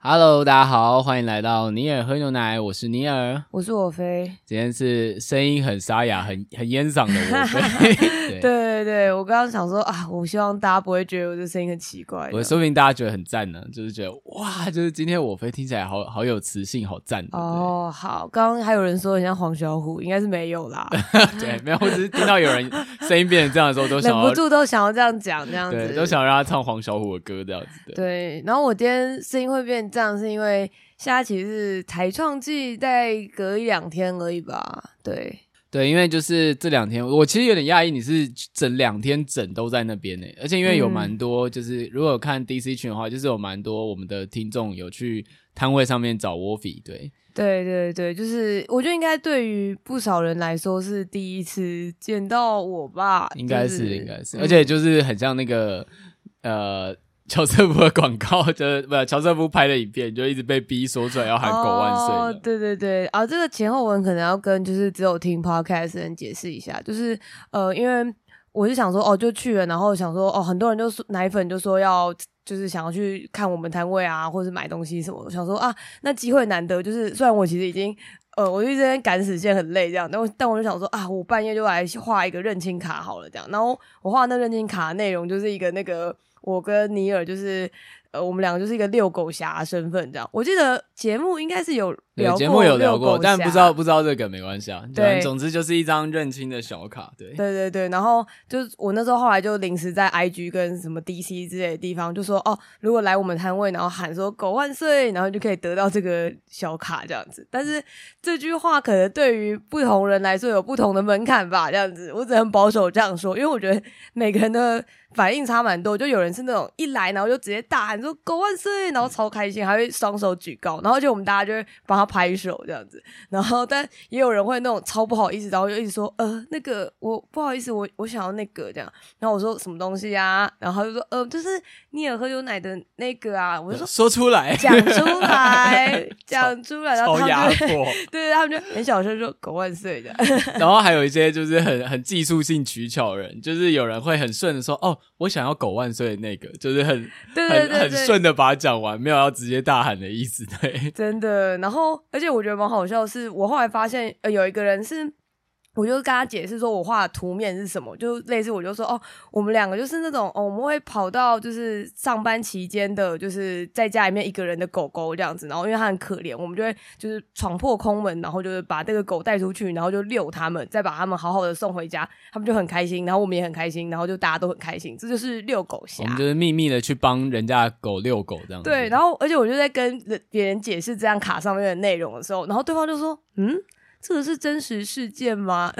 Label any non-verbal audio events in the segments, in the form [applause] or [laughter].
Hello，大家好，欢迎来到尼尔喝牛奶，我是尼尔，我是我飞，今天是声音很沙哑、很 [laughs] 很烟嗓的我飞。[laughs] 对对对，我刚刚想说啊，我希望大家不会觉得我这声音很奇怪，我说不定大家觉得很赞呢，就是觉得哇，就是今天我飞听起来好好有磁性，好赞哦。Oh, 好，刚刚还有人说很像黄小虎，应该是没有啦。[laughs] 对，没有，我只是听到有人声音变成这样的时候，都想忍不住都想要这样讲，这样子，对，都想让他唱黄小虎的歌这样子。对，对，然后我今天声音会变。这样是因为现在其实是台创季，再隔一两天而已吧。对对，因为就是这两天，我其实有点讶异，你是整两天整都在那边呢。而且因为有蛮多，就是如果看 DC 群的话，就是有蛮多我们的听众有去摊位上面找 Woffy。对对对对，就是我觉得应该对于不少人来说是第一次见到我吧。应该是，应该是，而且就是很像那个呃。乔瑟夫的广告就是不，乔瑟夫拍的影片就一直被逼说出来要喊“狗万岁”。哦，对对对，啊，这个前后文可能要跟就是只有听 podcast 的人解释一下，就是呃，因为我是想说哦，就去了，然后想说哦，很多人就说奶粉就说要就是想要去看我们摊位啊，或者是买东西什么，我想说啊，那机会难得，就是虽然我其实已经呃，我就这边赶时间很累这样，但我但我就想说啊，我半夜就来画一个认亲卡好了这样，然后我画那认亲卡内容就是一个那个。我跟尼尔就是，呃，我们两个就是一个遛狗侠身份这样。我记得节目应该是有聊，节目有聊过，但不知道不知道这个没关系啊。对，总之就是一张认亲的小卡。对，对对对。然后就是我那时候后来就临时在 IG 跟什么 DC 之类的地方就说，哦，如果来我们摊位，然后喊说“狗万岁”，然后就可以得到这个小卡这样子。但是这句话可能对于不同人来说有不同的门槛吧，这样子。我只能保守这样说，因为我觉得每个人的。反应差蛮多，就有人是那种一来，然后就直接大喊说“狗万岁”，然后超开心，还会双手举高，然后就我们大家就会帮他拍手这样子。然后，但也有人会那种超不好意思，然后就一直说：“呃，那个我不好意思，我我想要那个这样。”然后我说：“什么东西啊？”然后他就说：“呃，就是你也喝牛奶的那个啊。”我就说：“说出来，讲出来，[laughs] 讲出来。”然后他们就 [laughs] 对，对他们就很小声说“狗万岁”的。[laughs] 然后还有一些就是很很技术性取巧的人，就是有人会很顺的说：“哦。”我想要狗万岁的那个，就是很对对对很顺的把它讲完，没有要直接大喊的意思，对，真的。然后，而且我觉得蛮好笑是，我后来发现，呃，有一个人是。我就跟他解释说，我画的图面是什么，就类似我就说哦，我们两个就是那种哦，我们会跑到就是上班期间的，就是在家里面一个人的狗狗这样子，然后因为它很可怜，我们就会就是闯破空门，然后就是把这个狗带出去，然后就遛他们，再把他们好好的送回家，他们就很开心，然后我们也很开心，然后就大家都很开心，这就是遛狗侠。我们就是秘密的去帮人家狗遛狗这样子。对，然后而且我就在跟别人解释这张卡上面的内容的时候，然后对方就说，嗯。这个是真实事件吗？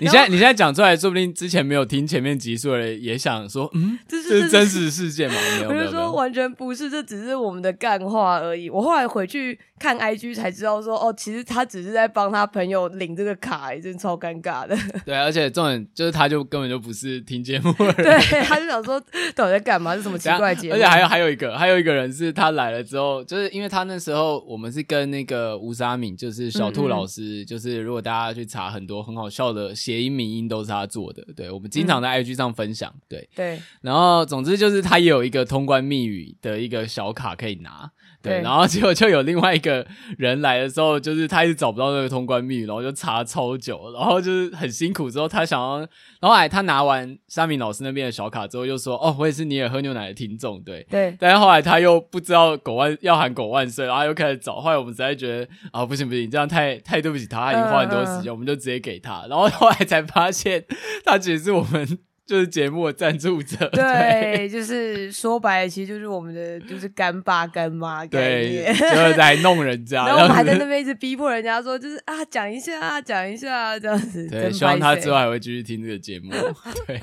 你现在你现在讲出来，说不定之前没有听前面集数的人也想说，嗯，这是，真实事件吗？没有，没有，没有，说完全不是，这只是我们的干话而已。我后来回去看 IG 才知道说，哦，其实他只是在帮他朋友领这个卡，真的超尴尬的。[laughs] 对，而且重点就是，他就根本就不是听节目的人，对，他就想说到底在干嘛？是什么奇怪节目？而且还有还有一个，还有一个人是他来了之后，就是因为他那时候我们是跟那个吴沙敏，就是小兔老师。嗯嗯就是如果大家去查很多很好笑的谐音名音都是他做的，对，我们经常在 IG 上分享，对对。然后总之就是他也有一个通关密语的一个小卡可以拿，对。然后结果就有另外一个人来的时候，就是他一直找不到那个通关密语，然后就查超久，然后就是很辛苦。之后他想要，然后来他拿完沙明老师那边的小卡之后，又说：“哦，我也是你也喝牛奶的听众。”对对。但是后来他又不知道狗万要喊狗万岁，然后又开始找。后来我们实在觉得啊，不行不行，这样太太对不起他。他已经花很多时间，uh, uh. 我们就直接给他，然后后来才发现，他其实是我们就是节目的赞助者，对，对 [laughs] 就是说白了，其实就是我们的就是干爸干妈概念，就是在弄人家，[laughs] 然后我们还在那边一直逼迫人家说，就是啊，讲一下啊，讲一下啊，这样子。对，希望他之后还会继续听这个节目。[laughs] 对，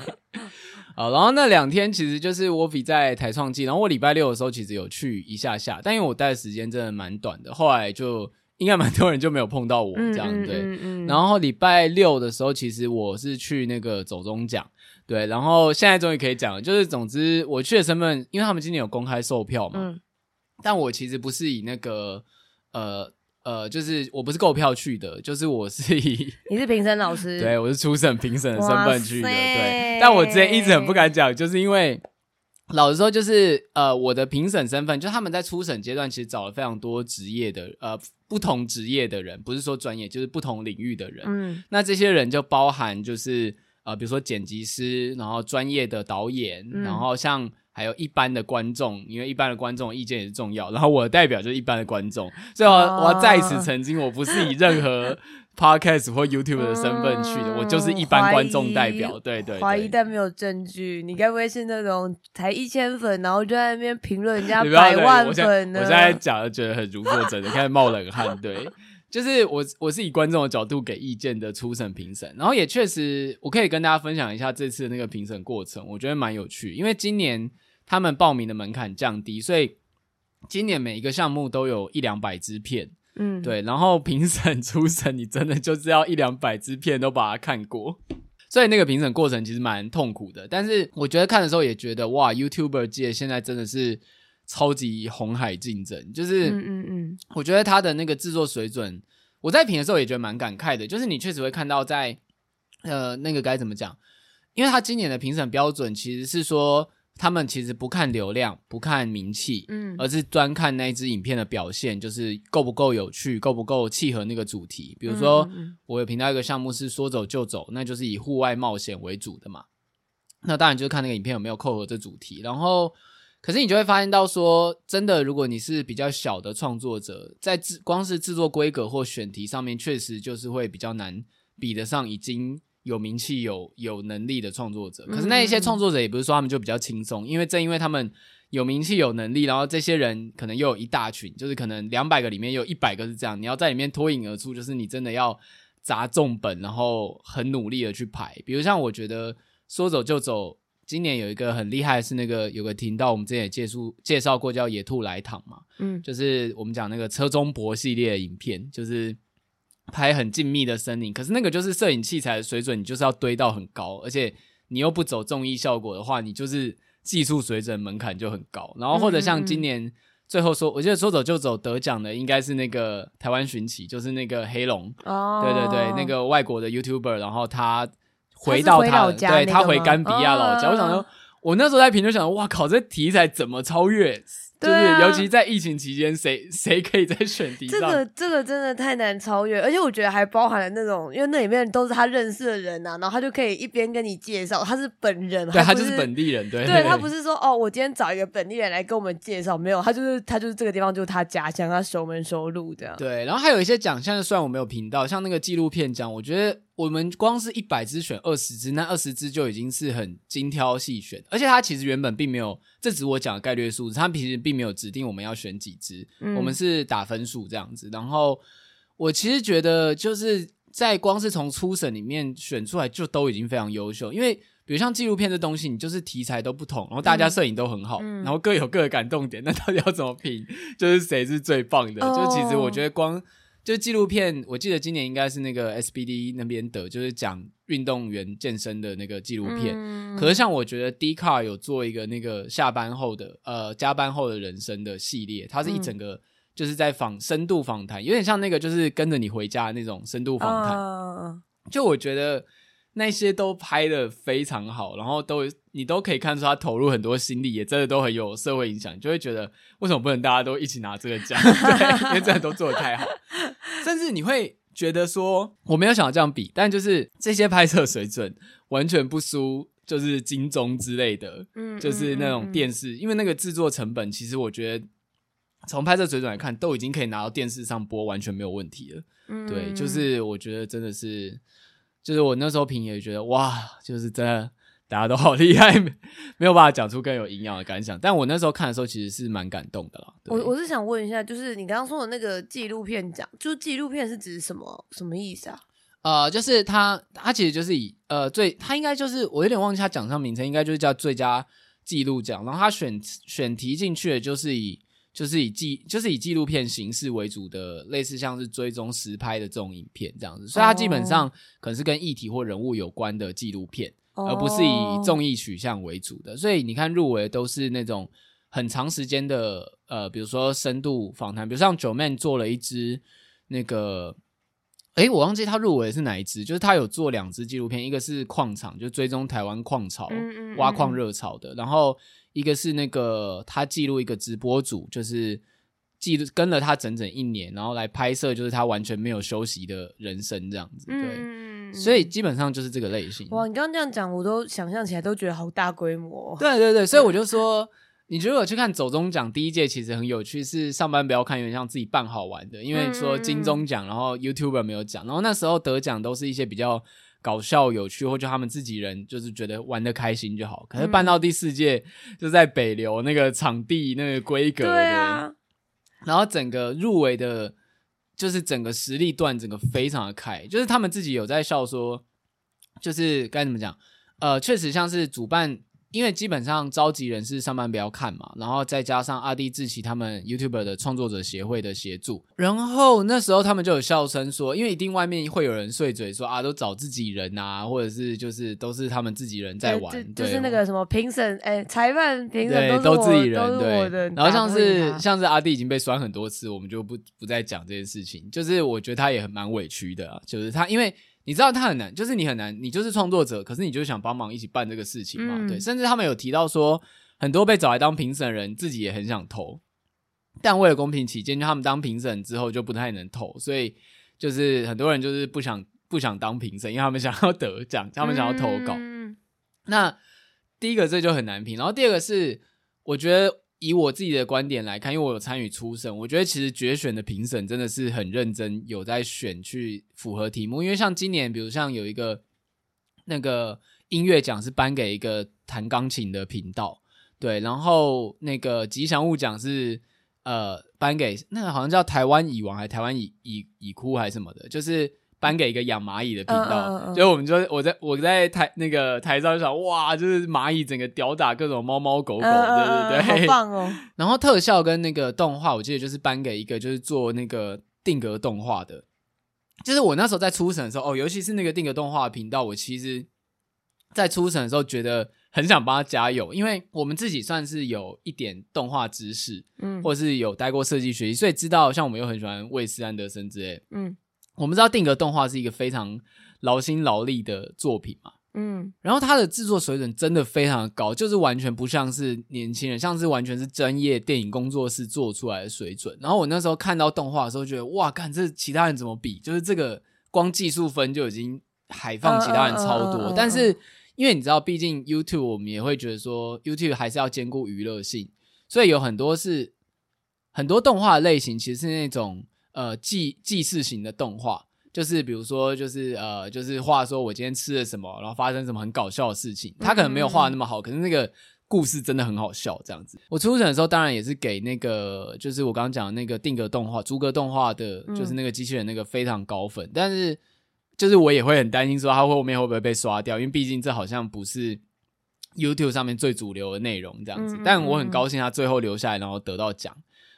好，然后那两天其实就是我比在台创季，然后我礼拜六的时候其实有去一下下，但因为我待的时间真的蛮短的，后来就。应该蛮多人就没有碰到我这样，嗯、对。嗯嗯、然后礼拜六的时候，其实我是去那个走中奖，对。然后现在终于可以讲了，就是总之我去的身份，因为他们今年有公开售票嘛，嗯、但我其实不是以那个呃呃，就是我不是购票去的，就是我是以 [laughs] 你是评审老师，[laughs] 对，我是初审评审的身份去的，塞对。但我之前一直很不敢讲，就是因为。老实说，就是呃，我的评审身份，就他们在初审阶段其实找了非常多职业的呃不同职业的人，不是说专业，就是不同领域的人。嗯，那这些人就包含就是呃，比如说剪辑师，然后专业的导演，嗯、然后像还有一般的观众，因为一般的观众意见也是重要。然后我的代表就是一般的观众，所以我要我要在此澄清，我不是以任何。[laughs] Podcast 或 YouTube 的身份去的，嗯、我就是一般观众代表。疑对对，对，怀疑但没有证据，你该不会是那种才一千粉，然后就在那边评论人家百万粉呢？我现在讲的觉得很如坐针的，开始冒冷汗。对，就是我我是以观众的角度给意见的初审评审，然后也确实我可以跟大家分享一下这次的那个评审过程，我觉得蛮有趣，因为今年他们报名的门槛降低，所以今年每一个项目都有一两百支片。嗯，对，然后评审、初审，你真的就是要一两百支片都把它看过，所以那个评审过程其实蛮痛苦的。但是我觉得看的时候也觉得，哇，YouTuber 界现在真的是超级红海竞争，就是，嗯嗯嗯，我觉得他的那个制作水准，我在评的时候也觉得蛮感慨的，就是你确实会看到在，呃，那个该怎么讲？因为他今年的评审标准其实是说。他们其实不看流量，不看名气，嗯，而是专看那一支影片的表现，就是够不够有趣，够不够契合那个主题。比如说，我有评到一个项目是说走就走，那就是以户外冒险为主的嘛。那当然就是看那个影片有没有扣合这主题。然后，可是你就会发现到说，真的，如果你是比较小的创作者，在制光是制作规格或选题上面，确实就是会比较难比得上已经。有名气、有有能力的创作者，可是那一些创作者也不是说他们就比较轻松，因为正因为他们有名气、有能力，然后这些人可能又有一大群，就是可能两百个里面有一百个是这样，你要在里面脱颖而出，就是你真的要砸重本，然后很努力的去排。比如像我觉得说走就走，今年有一个很厉害的是那个有个频道，我们之前也介绍介绍过，叫野兔来躺嘛，嗯，就是我们讲那个车中博系列的影片，就是。拍很静谧的森林，可是那个就是摄影器材的水准，你就是要堆到很高，而且你又不走综艺效果的话，你就是技术水准门槛就很高。然后或者像今年最后说，我记得说走就走得奖的应该是那个台湾寻奇，就是那个黑龙，哦，对对对，那个外国的 YouTuber，然后他回到他，他对他回甘比亚老家，哦、我想说，我那时候在评就想，哇靠，这题材怎么超越？就是，尤其在疫情期间，谁谁可以在选题上？这个这个真的太难超越，而且我觉得还包含了那种，因为那里面都是他认识的人呐、啊，然后他就可以一边跟你介绍，他是本人，对，他就是本地人，对，对他不是说哦，我今天找一个本地人来跟我们介绍，没有，他就是他就是这个地方就是他家乡，他熟门熟路这样。对，然后还有一些奖项，虽然我没有评到，像那个纪录片奖，我觉得。我们光是一百只选二十只，那二十只就已经是很精挑细选，而且它其实原本并没有，这只是我讲的概率数字，它其实并没有指定我们要选几只，嗯、我们是打分数这样子。然后我其实觉得就是在光是从初审里面选出来就都已经非常优秀，因为比如像纪录片这东西，你就是题材都不同，然后大家摄影都很好，嗯、然后各有各的感动点，那到底要怎么评？就是谁是最棒的？哦、就其实我觉得光。就纪录片，我记得今年应该是那个 SBD 那边的，就是讲运动员健身的那个纪录片。嗯、可是像我觉得 Dcard 有做一个那个下班后的呃加班后的人生的系列，它是一整个就是在访深度访谈，有点像那个就是跟着你回家的那种深度访谈。哦、就我觉得。那些都拍的非常好，然后都你都可以看出他投入很多心力，也真的都很有社会影响，就会觉得为什么不能大家都一起拿这个奖？[laughs] 对，因为真的都做的太好，甚至你会觉得说，我没有想要这样比，但就是这些拍摄水准完全不输，就是金钟之类的，嗯，就是那种电视，因为那个制作成本，其实我觉得从拍摄水准来看，都已经可以拿到电视上播，完全没有问题了。嗯，对，就是我觉得真的是。就是我那时候评也觉得哇，就是真的大家都好厉害，没有办法讲出更有营养的感想。但我那时候看的时候，其实是蛮感动的啦。我我是想问一下，就是你刚刚说的那个纪录片奖，就纪录片是指什么什么意思啊？呃，就是他他其实就是以呃最他应该就是我有点忘记他奖项名称，应该就是叫最佳纪录奖。然后他选选题进去的就是以就是以纪就是以纪录片形式为主的，类似像是追踪实拍的这种影片这样子。所以它基本上可能是跟议题或人物有关的纪录片。而不是以综艺取向为主的，所以你看入围都是那种很长时间的，呃，比如说深度访谈，比如像 Joeman 做了一支那个，哎，我忘记他入围是哪一支，就是他有做两支纪录片，一个是矿场，就追踪台湾矿潮、挖矿热潮的，然后一个是那个他记录一个直播组，就是记录跟了他整整一年，然后来拍摄，就是他完全没有休息的人生这样子，对。所以基本上就是这个类型。哇，你刚刚这样讲，我都想象起来都觉得好大规模。对对对，所以我就说，你如果去看走中奖第一届，其实很有趣，是上班不要看，有点像自己办好玩的。因为说金钟奖，然后 YouTuber 没有奖，然后那时候得奖都是一些比较搞笑、有趣，或者他们自己人就是觉得玩的开心就好。可是办到第四届，就在北流那个场地那个规格，对啊，然后整个入围的。就是整个实力段，整个非常的开，就是他们自己有在笑说，就是该怎么讲，呃，确实像是主办。因为基本上召集人是上班不要看嘛，然后再加上阿弟志奇他们 YouTuber 的创作者协会的协助，然后那时候他们就有笑声说，因为一定外面会有人碎嘴说啊，都找自己人啊，或者是就是都是他们自己人在玩，欸、就，就是那个什么评审哎，裁判评审都自己人，对，对，然后像是像是阿弟已经被酸很多次，我们就不不再讲这件事情，就是我觉得他也很蛮委屈的，啊，就是他因为。你知道他很难，就是你很难，你就是创作者，可是你就想帮忙一起办这个事情嘛？嗯、对，甚至他们有提到说，很多被找来当评审的人自己也很想投，但为了公平起见，就他们当评审之后就不太能投，所以就是很多人就是不想不想当评审，因为他们想要得奖，他们想要投稿。嗯、那第一个这就很难评，然后第二个是我觉得。以我自己的观点来看，因为我有参与初审，我觉得其实决选的评审真的是很认真，有在选去符合题目。因为像今年，比如像有一个那个音乐奖是颁给一个弹钢琴的频道，对，然后那个吉祥物奖是呃颁给那个好像叫台湾蚁王还台湾蚁蚁蚁窟还是什么的，就是。颁给一个养蚂蚁的频道，嗯嗯嗯、就我们就我在我在台那个台上就想，哇，就是蚂蚁整个吊打各种猫猫狗狗，嗯、对对对，好棒哦。[laughs] 然后特效跟那个动画，我记得就是颁给一个就是做那个定格动画的，就是我那时候在初审的时候，哦，尤其是那个定格动画频道，我其实，在初审的时候觉得很想帮他加油，因为我们自己算是有一点动画知识，嗯，或者是有待过设计学习，所以知道像我们又很喜欢魏斯安德森之类，嗯。我们知道定格动画是一个非常劳心劳力的作品嘛，嗯，然后它的制作水准真的非常的高，就是完全不像是年轻人，像是完全是专业电影工作室做出来的水准。然后我那时候看到动画的时候，觉得哇，看这其他人怎么比？就是这个光技术分就已经海放其他人超多。但是因为你知道，毕竟 YouTube 我们也会觉得说，YouTube 还是要兼顾娱乐性，所以有很多是很多动画的类型，其实是那种。呃，记记事型的动画，就是比如说，就是呃，就是画说我今天吃了什么，然后发生什么很搞笑的事情。他可能没有画的那么好，可是那个故事真的很好笑，这样子。我初审的时候，当然也是给那个，就是我刚刚讲的那个定格动画、逐格动画的，就是那个机器人那个非常高分。但是，就是我也会很担心说，他后面会不会被刷掉？因为毕竟这好像不是 YouTube 上面最主流的内容，这样子。但我很高兴他最后留下来，然后得到奖。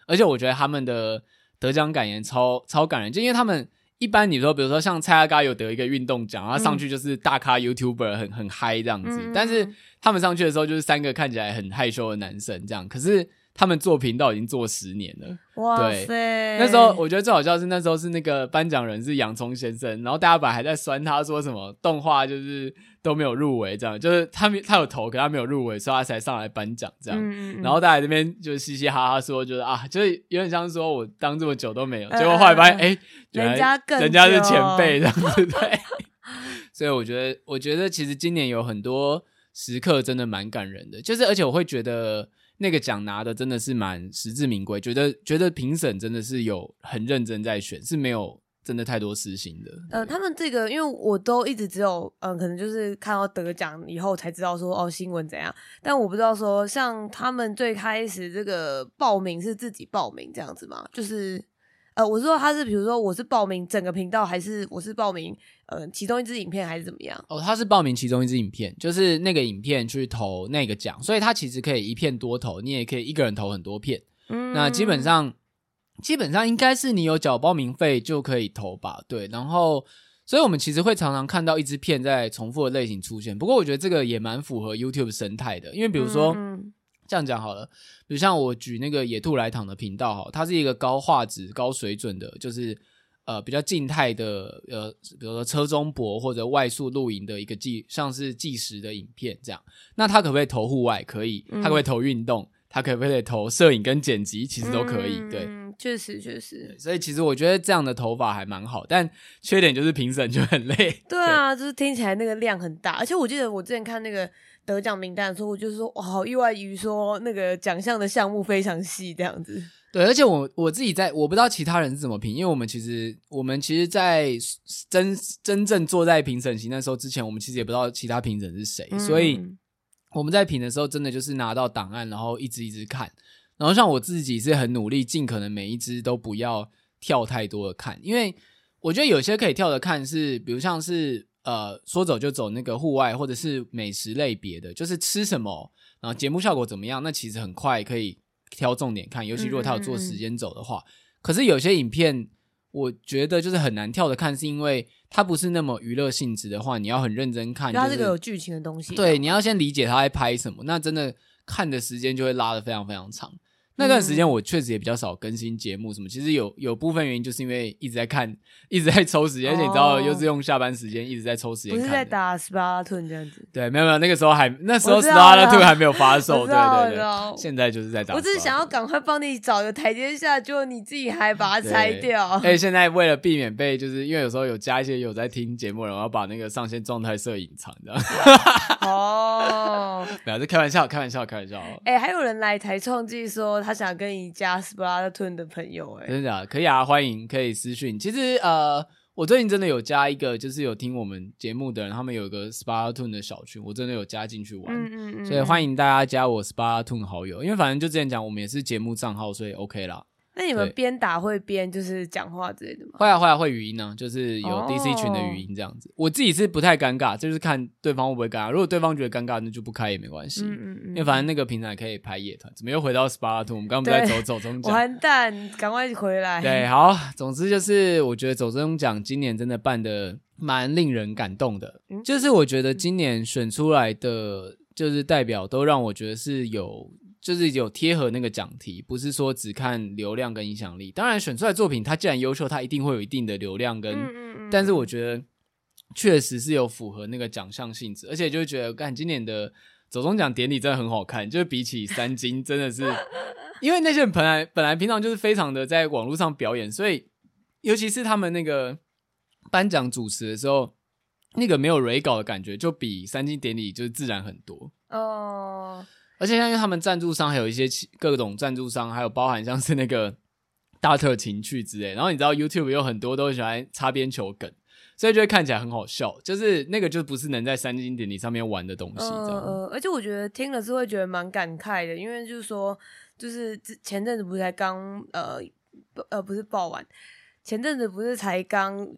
而且我觉得他们的。得奖感言超超感人，就因为他们一般你说，比如说像蔡阿嘎有得一个运动奖，他上去就是大咖 YouTuber 很很嗨这样子，嗯、但是他们上去的时候就是三个看起来很害羞的男生这样，可是。他们做频道已经做十年了，哇塞！那时候我觉得最好笑是那时候是那个颁奖人是洋葱先生，然后大家本来还在酸他说什么动画就是都没有入围，这样就是他他有投，可他没有入围，所以他才上来颁奖这样。然后大家这边就嘻嘻哈哈说，就是啊，就是有点像说我当这么久都没有，结果后来发现哎，人家更人家是前辈这样子对。[laughs] 所以我觉得，我觉得其实今年有很多时刻真的蛮感人的，就是而且我会觉得。那个奖拿的真的是蛮实至名归，觉得觉得评审真的是有很认真在选，是没有真的太多私心的。呃，他们这个，因为我都一直只有，嗯、呃，可能就是看到得奖以后才知道说，哦，新闻怎样，但我不知道说，像他们最开始这个报名是自己报名这样子吗？就是，呃，我是说他是，比如说我是报名整个频道，还是我是报名呃其中一支影片，还是怎么样？哦，他是报名其中一支影片，就是那个影片去投那个奖，所以他其实可以一片多投，你也可以一个人投很多片。嗯，那基本上。基本上应该是你有缴报名费就可以投吧，对。然后，所以我们其实会常常看到一支片在重复的类型出现。不过我觉得这个也蛮符合 YouTube 生态的，因为比如说、嗯、这样讲好了，比如像我举那个野兔来躺的频道哈，它是一个高画质、高水准的，就是呃比较静态的呃，比如说车中博或者外宿露营的一个计，像是计时的影片这样。那它可不可以投户外？可以。它可不可以投运动？它可不可以投摄影跟剪辑？其实都可以，对。确实，确实。所以其实我觉得这样的头发还蛮好，但缺点就是评审就很累。对啊，对 [laughs] 就是听起来那个量很大，而且我记得我之前看那个得奖名单的时候，我就是说，哇，好意外于说那个奖项的项目非常细这样子。对，而且我我自己在，我不知道其他人是怎么评，因为我们其实我们其实，在真真正坐在评审席那时候之前，我们其实也不知道其他评审是谁，嗯、所以我们在评的时候，真的就是拿到档案，然后一直一直看。然后像我自己是很努力，尽可能每一只都不要跳太多的看，因为我觉得有些可以跳的看是，比如像是呃说走就走那个户外或者是美食类别的，就是吃什么，然后节目效果怎么样，那其实很快可以挑重点看，尤其如果他有做时间走的话。嗯嗯嗯。可是有些影片我觉得就是很难跳着看，是因为它不是那么娱乐性质的话，你要很认真看，就是，它这个有剧情的东西，对，你要先理解他在拍什么，那真的看的时间就会拉的非常非常长。那段时间我确实也比较少更新节目，什么其实有有部分原因就是因为一直在看，一直在抽时间，而且你知道又是用下班时间一直在抽时间，不是在打斯巴达特这样子。对，没有没有，那个时候还那时候斯巴达特还没有发售，对对对，现在就是在打。我只是想要赶快帮你找个台阶下，结果你自己还把它拆掉。哎，现在为了避免被，就是因为有时候有加一些有在听节目，然后把那个上线状态设隐藏，这样。哦，[laughs] 没有，是开玩笑，开玩笑，开玩笑。哎，还有人来台创记说他想跟你加 Splatoon 的朋友，哎，真的？可以啊，欢迎，可以私讯。其实呃，我最近真的有加一个，就是有听我们节目的人，他们有一个斯巴达特的小群，我真的有加进去玩。嗯嗯嗯。所以欢迎大家加我 Splatoon 好友，因为反正就之前讲，我们也是节目账号，所以 OK 啦。那你们边打会边就是讲话之类的吗？会啊会啊会语音呢、啊，就是有 DC 群的语音这样子。Oh. 我自己是不太尴尬，就是看对方会不会尴尬。如果对方觉得尴尬，那就不开也没关系。嗯嗯嗯。因为反正那个平台可以拍夜团。怎么又回到 Sparta？我们刚刚不在走走中 [laughs] 奖？完蛋，赶快回来。对，好。总之就是，我觉得走中奖今年真的办的蛮令人感动的。嗯、就是我觉得今年选出来的就是代表，都让我觉得是有。就是有贴合那个讲题，不是说只看流量跟影响力。当然，选出来作品，它既然优秀，它一定会有一定的流量跟。嗯嗯嗯。但是我觉得，确实是有符合那个奖项性质，而且就会觉得，看今年的走中奖典礼真的很好看。就是比起三金，真的是，[laughs] 因为那些人本来本来平常就是非常的在网络上表演，所以尤其是他们那个颁奖主持的时候，那个没有 re 稿的感觉，就比三金典礼就是自然很多。哦。而且像因为他们赞助商还有一些各种赞助商，还有包含像是那个 [laughs] 大特情趣之类。然后你知道 YouTube 有很多都喜欢擦边球梗，所以就会看起来很好笑。就是那个就不是能在三金典礼上面玩的东西，这样。呃，而且我觉得听了是会觉得蛮感慨的，因为就是说，就是前阵子不是才刚呃呃不是爆完，前阵子不是才刚。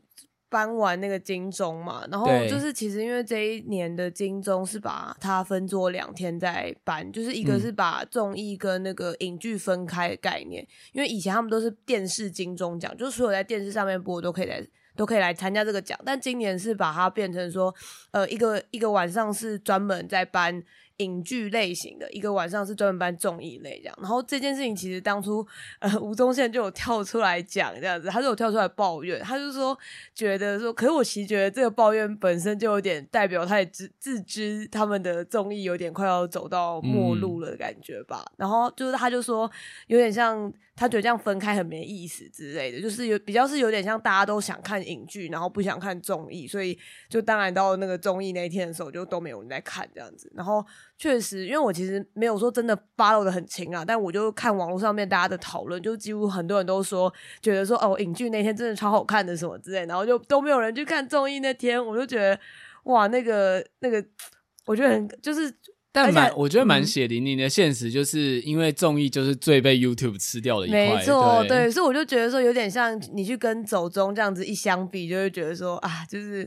颁完那个金钟嘛，然后就是其实因为这一年的金钟是把它分作两天在颁，就是一个是把综艺跟那个影剧分开的概念，嗯、因为以前他们都是电视金钟奖，就是所有在电视上面播都可以来都可以来参加这个奖，但今年是把它变成说，呃，一个一个晚上是专门在颁。影剧类型的一个晚上是专门办综艺类这样，然后这件事情其实当初呃吴宗宪就有跳出来讲这样子，他就有跳出来抱怨，他就说觉得说，可是我其实觉得这个抱怨本身就有点代表他也自自知他们的综艺有点快要走到末路了的感觉吧，嗯、然后就是他就说有点像。他觉得这样分开很没意思之类的，就是有比较是有点像大家都想看影剧，然后不想看综艺，所以就当然到那个综艺那一天的时候，就都没有人在看这样子。然后确实，因为我其实没有说真的 follow 的很勤啊，但我就看网络上面大家的讨论，就几乎很多人都说觉得说哦，影剧那天真的超好看的什么之类，然后就都没有人去看综艺那天，我就觉得哇，那个那个，我觉得很就是。但蛮，我觉得蛮血淋淋的现实，就是因为综艺就是最被 YouTube 吃掉的一块。没错，对，所以我就觉得说，有点像你去跟走中这样子一相比，就会觉得说啊，就是。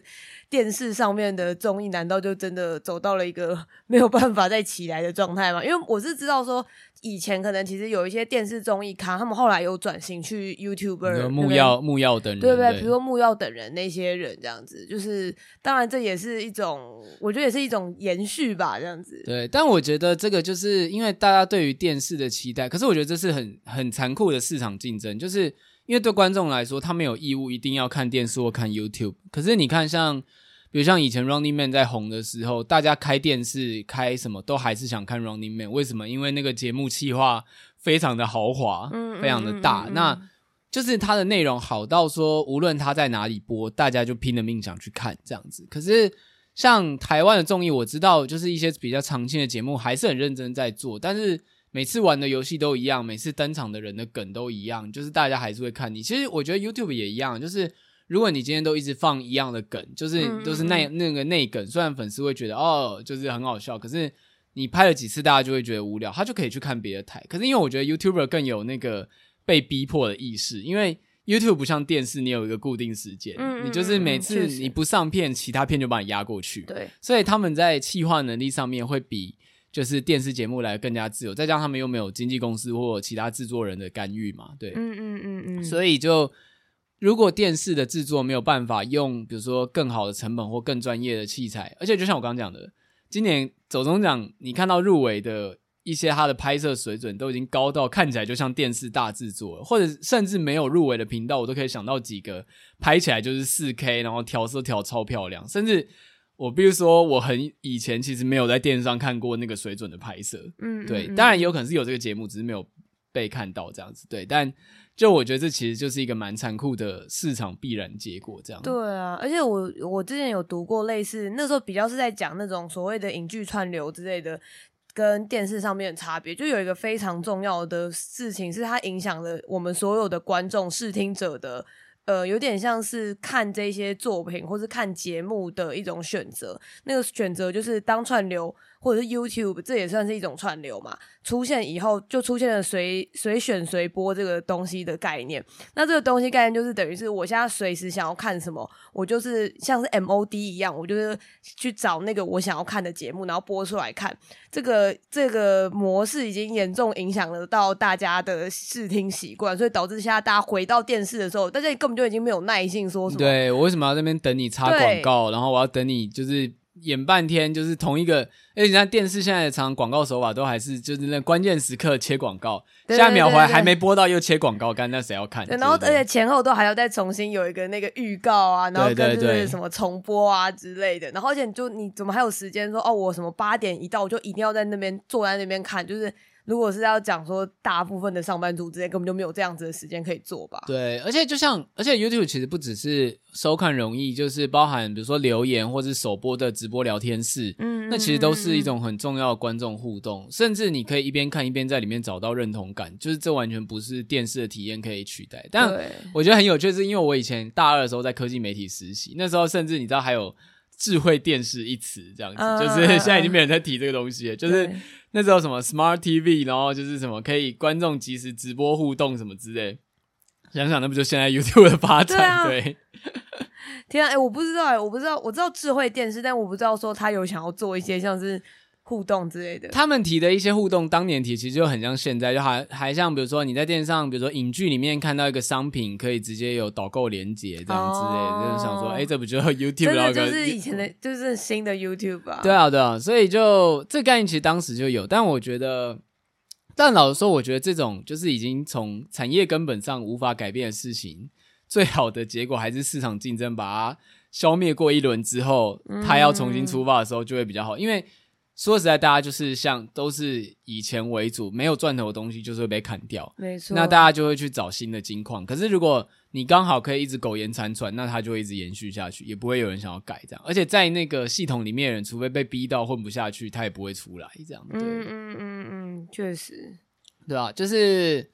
电视上面的综艺难道就真的走到了一个 [laughs] 没有办法再起来的状态吗？因为我是知道说，以前可能其实有一些电视综艺咖，他们后来有转型去 YouTuber，木曜木曜等人，对不对？比如说木曜等人那些人这样子，就是当然这也是一种，我觉得也是一种延续吧，这样子。对，但我觉得这个就是因为大家对于电视的期待，可是我觉得这是很很残酷的市场竞争，就是因为对观众来说，他没有义务一定要看电视或看 YouTube，可是你看像。比如像以前 Running Man 在红的时候，大家开电视开什么都还是想看 Running Man，为什么？因为那个节目企划非常的豪华，嗯，非常的大，嗯嗯嗯、那就是它的内容好到说，无论它在哪里播，大家就拼了命想去看这样子。可是像台湾的综艺，我知道就是一些比较常青的节目还是很认真在做，但是每次玩的游戏都一样，每次登场的人的梗都一样，就是大家还是会看你。其实我觉得 YouTube 也一样，就是。如果你今天都一直放一样的梗，就是都是那那个内梗，虽然粉丝会觉得哦，就是很好笑，可是你拍了几次，大家就会觉得无聊，他就可以去看别的台。可是因为我觉得 YouTuber 更有那个被逼迫的意识，因为 YouTube 不像电视，你有一个固定时间，嗯，你就是每次你不上片，其他片就把你压过去。对，所以他们在企划能力上面会比就是电视节目来更加自由，再加上他们又没有经纪公司或其他制作人的干预嘛，对，嗯嗯嗯嗯，所以就。如果电视的制作没有办法用，比如说更好的成本或更专业的器材，而且就像我刚刚讲的，今年走中奖，你看到入围的一些它的拍摄水准都已经高到看起来就像电视大制作了，或者甚至没有入围的频道，我都可以想到几个拍起来就是四 K，然后调色调超漂亮。甚至我比如说，我很以前其实没有在电视上看过那个水准的拍摄，嗯，嗯，嗯，对，当然也有可能是有这个节目，只是没有被看到这样子，对，但。就我觉得这其实就是一个蛮残酷的市场必然结果，这样。对啊，而且我我之前有读过类似那时候比较是在讲那种所谓的影剧串流之类的，跟电视上面的差别，就有一个非常重要的事情是它影响了我们所有的观众、视听者的。呃，有点像是看这些作品或是看节目的一种选择。那个选择就是当串流或者是 YouTube，这也算是一种串流嘛。出现以后就出现了随随选随播这个东西的概念。那这个东西概念就是等于是我现在随时想要看什么，我就是像是 MOD 一样，我就是去找那个我想要看的节目，然后播出来看。这个这个模式已经严重影响了到大家的视听习惯，所以导致现在大家回到电视的时候，大家根本就已经没有耐性说什么。对，我为什么要在那边等你插广告，然后我要等你就是演半天，就是同一个。而且你看电视现在的常广告手法都还是就是那关键时刻切广告，下一秒还还没播到又切广告，干那谁要看？然后而且前后都还要再重新有一个那个预告啊，然后跟就是什么重播啊之类的。然后而且你就你怎么还有时间说哦，我什么八点一到我就一定要在那边坐在那边看，就是。如果是要讲说，大部分的上班族之间根本就没有这样子的时间可以做吧？对，而且就像，而且 YouTube 其实不只是收看容易，就是包含比如说留言或是首播的直播聊天室，嗯，那其实都是一种很重要的观众互动，甚至你可以一边看一边在里面找到认同感，就是这完全不是电视的体验可以取代。但我觉得很有趣，是因为我以前大二的时候在科技媒体实习，那时候甚至你知道还有智慧电视一词这样子，嗯，就是现在已经没人在提这个东西了，就是。那时候什么 Smart TV，然后就是什么可以观众及时直播互动什么之类，想想那不就现在 YouTube 的发展？对，[laughs] 天啊，哎、欸，我不知道哎，我不知道，我知道智慧电视，但我不知道说他有想要做一些像是。互动之类的，他们提的一些互动，当年提其实就很像现在，就还还像比如说你在电视上，比如说影剧里面看到一个商品，可以直接有导购连接这样之类的，哦、就是想说，哎、欸，这不就 YouTube 了？就是以前的，就是新的 YouTube 吧？对啊，对啊，所以就这概念其实当时就有，但我觉得，但老实说，我觉得这种就是已经从产业根本上无法改变的事情，最好的结果还是市场竞争把它消灭过一轮之后，它要重新出发的时候就会比较好，因为。说实在，大家就是像都是以钱为主，没有赚头的东西就是会被砍掉。没错，那大家就会去找新的金矿。可是如果你刚好可以一直苟延残喘，那它就会一直延续下去，也不会有人想要改这样。而且在那个系统里面的人，除非被逼到混不下去，他也不会出来这样。对，嗯嗯嗯嗯，确实，对吧？就是，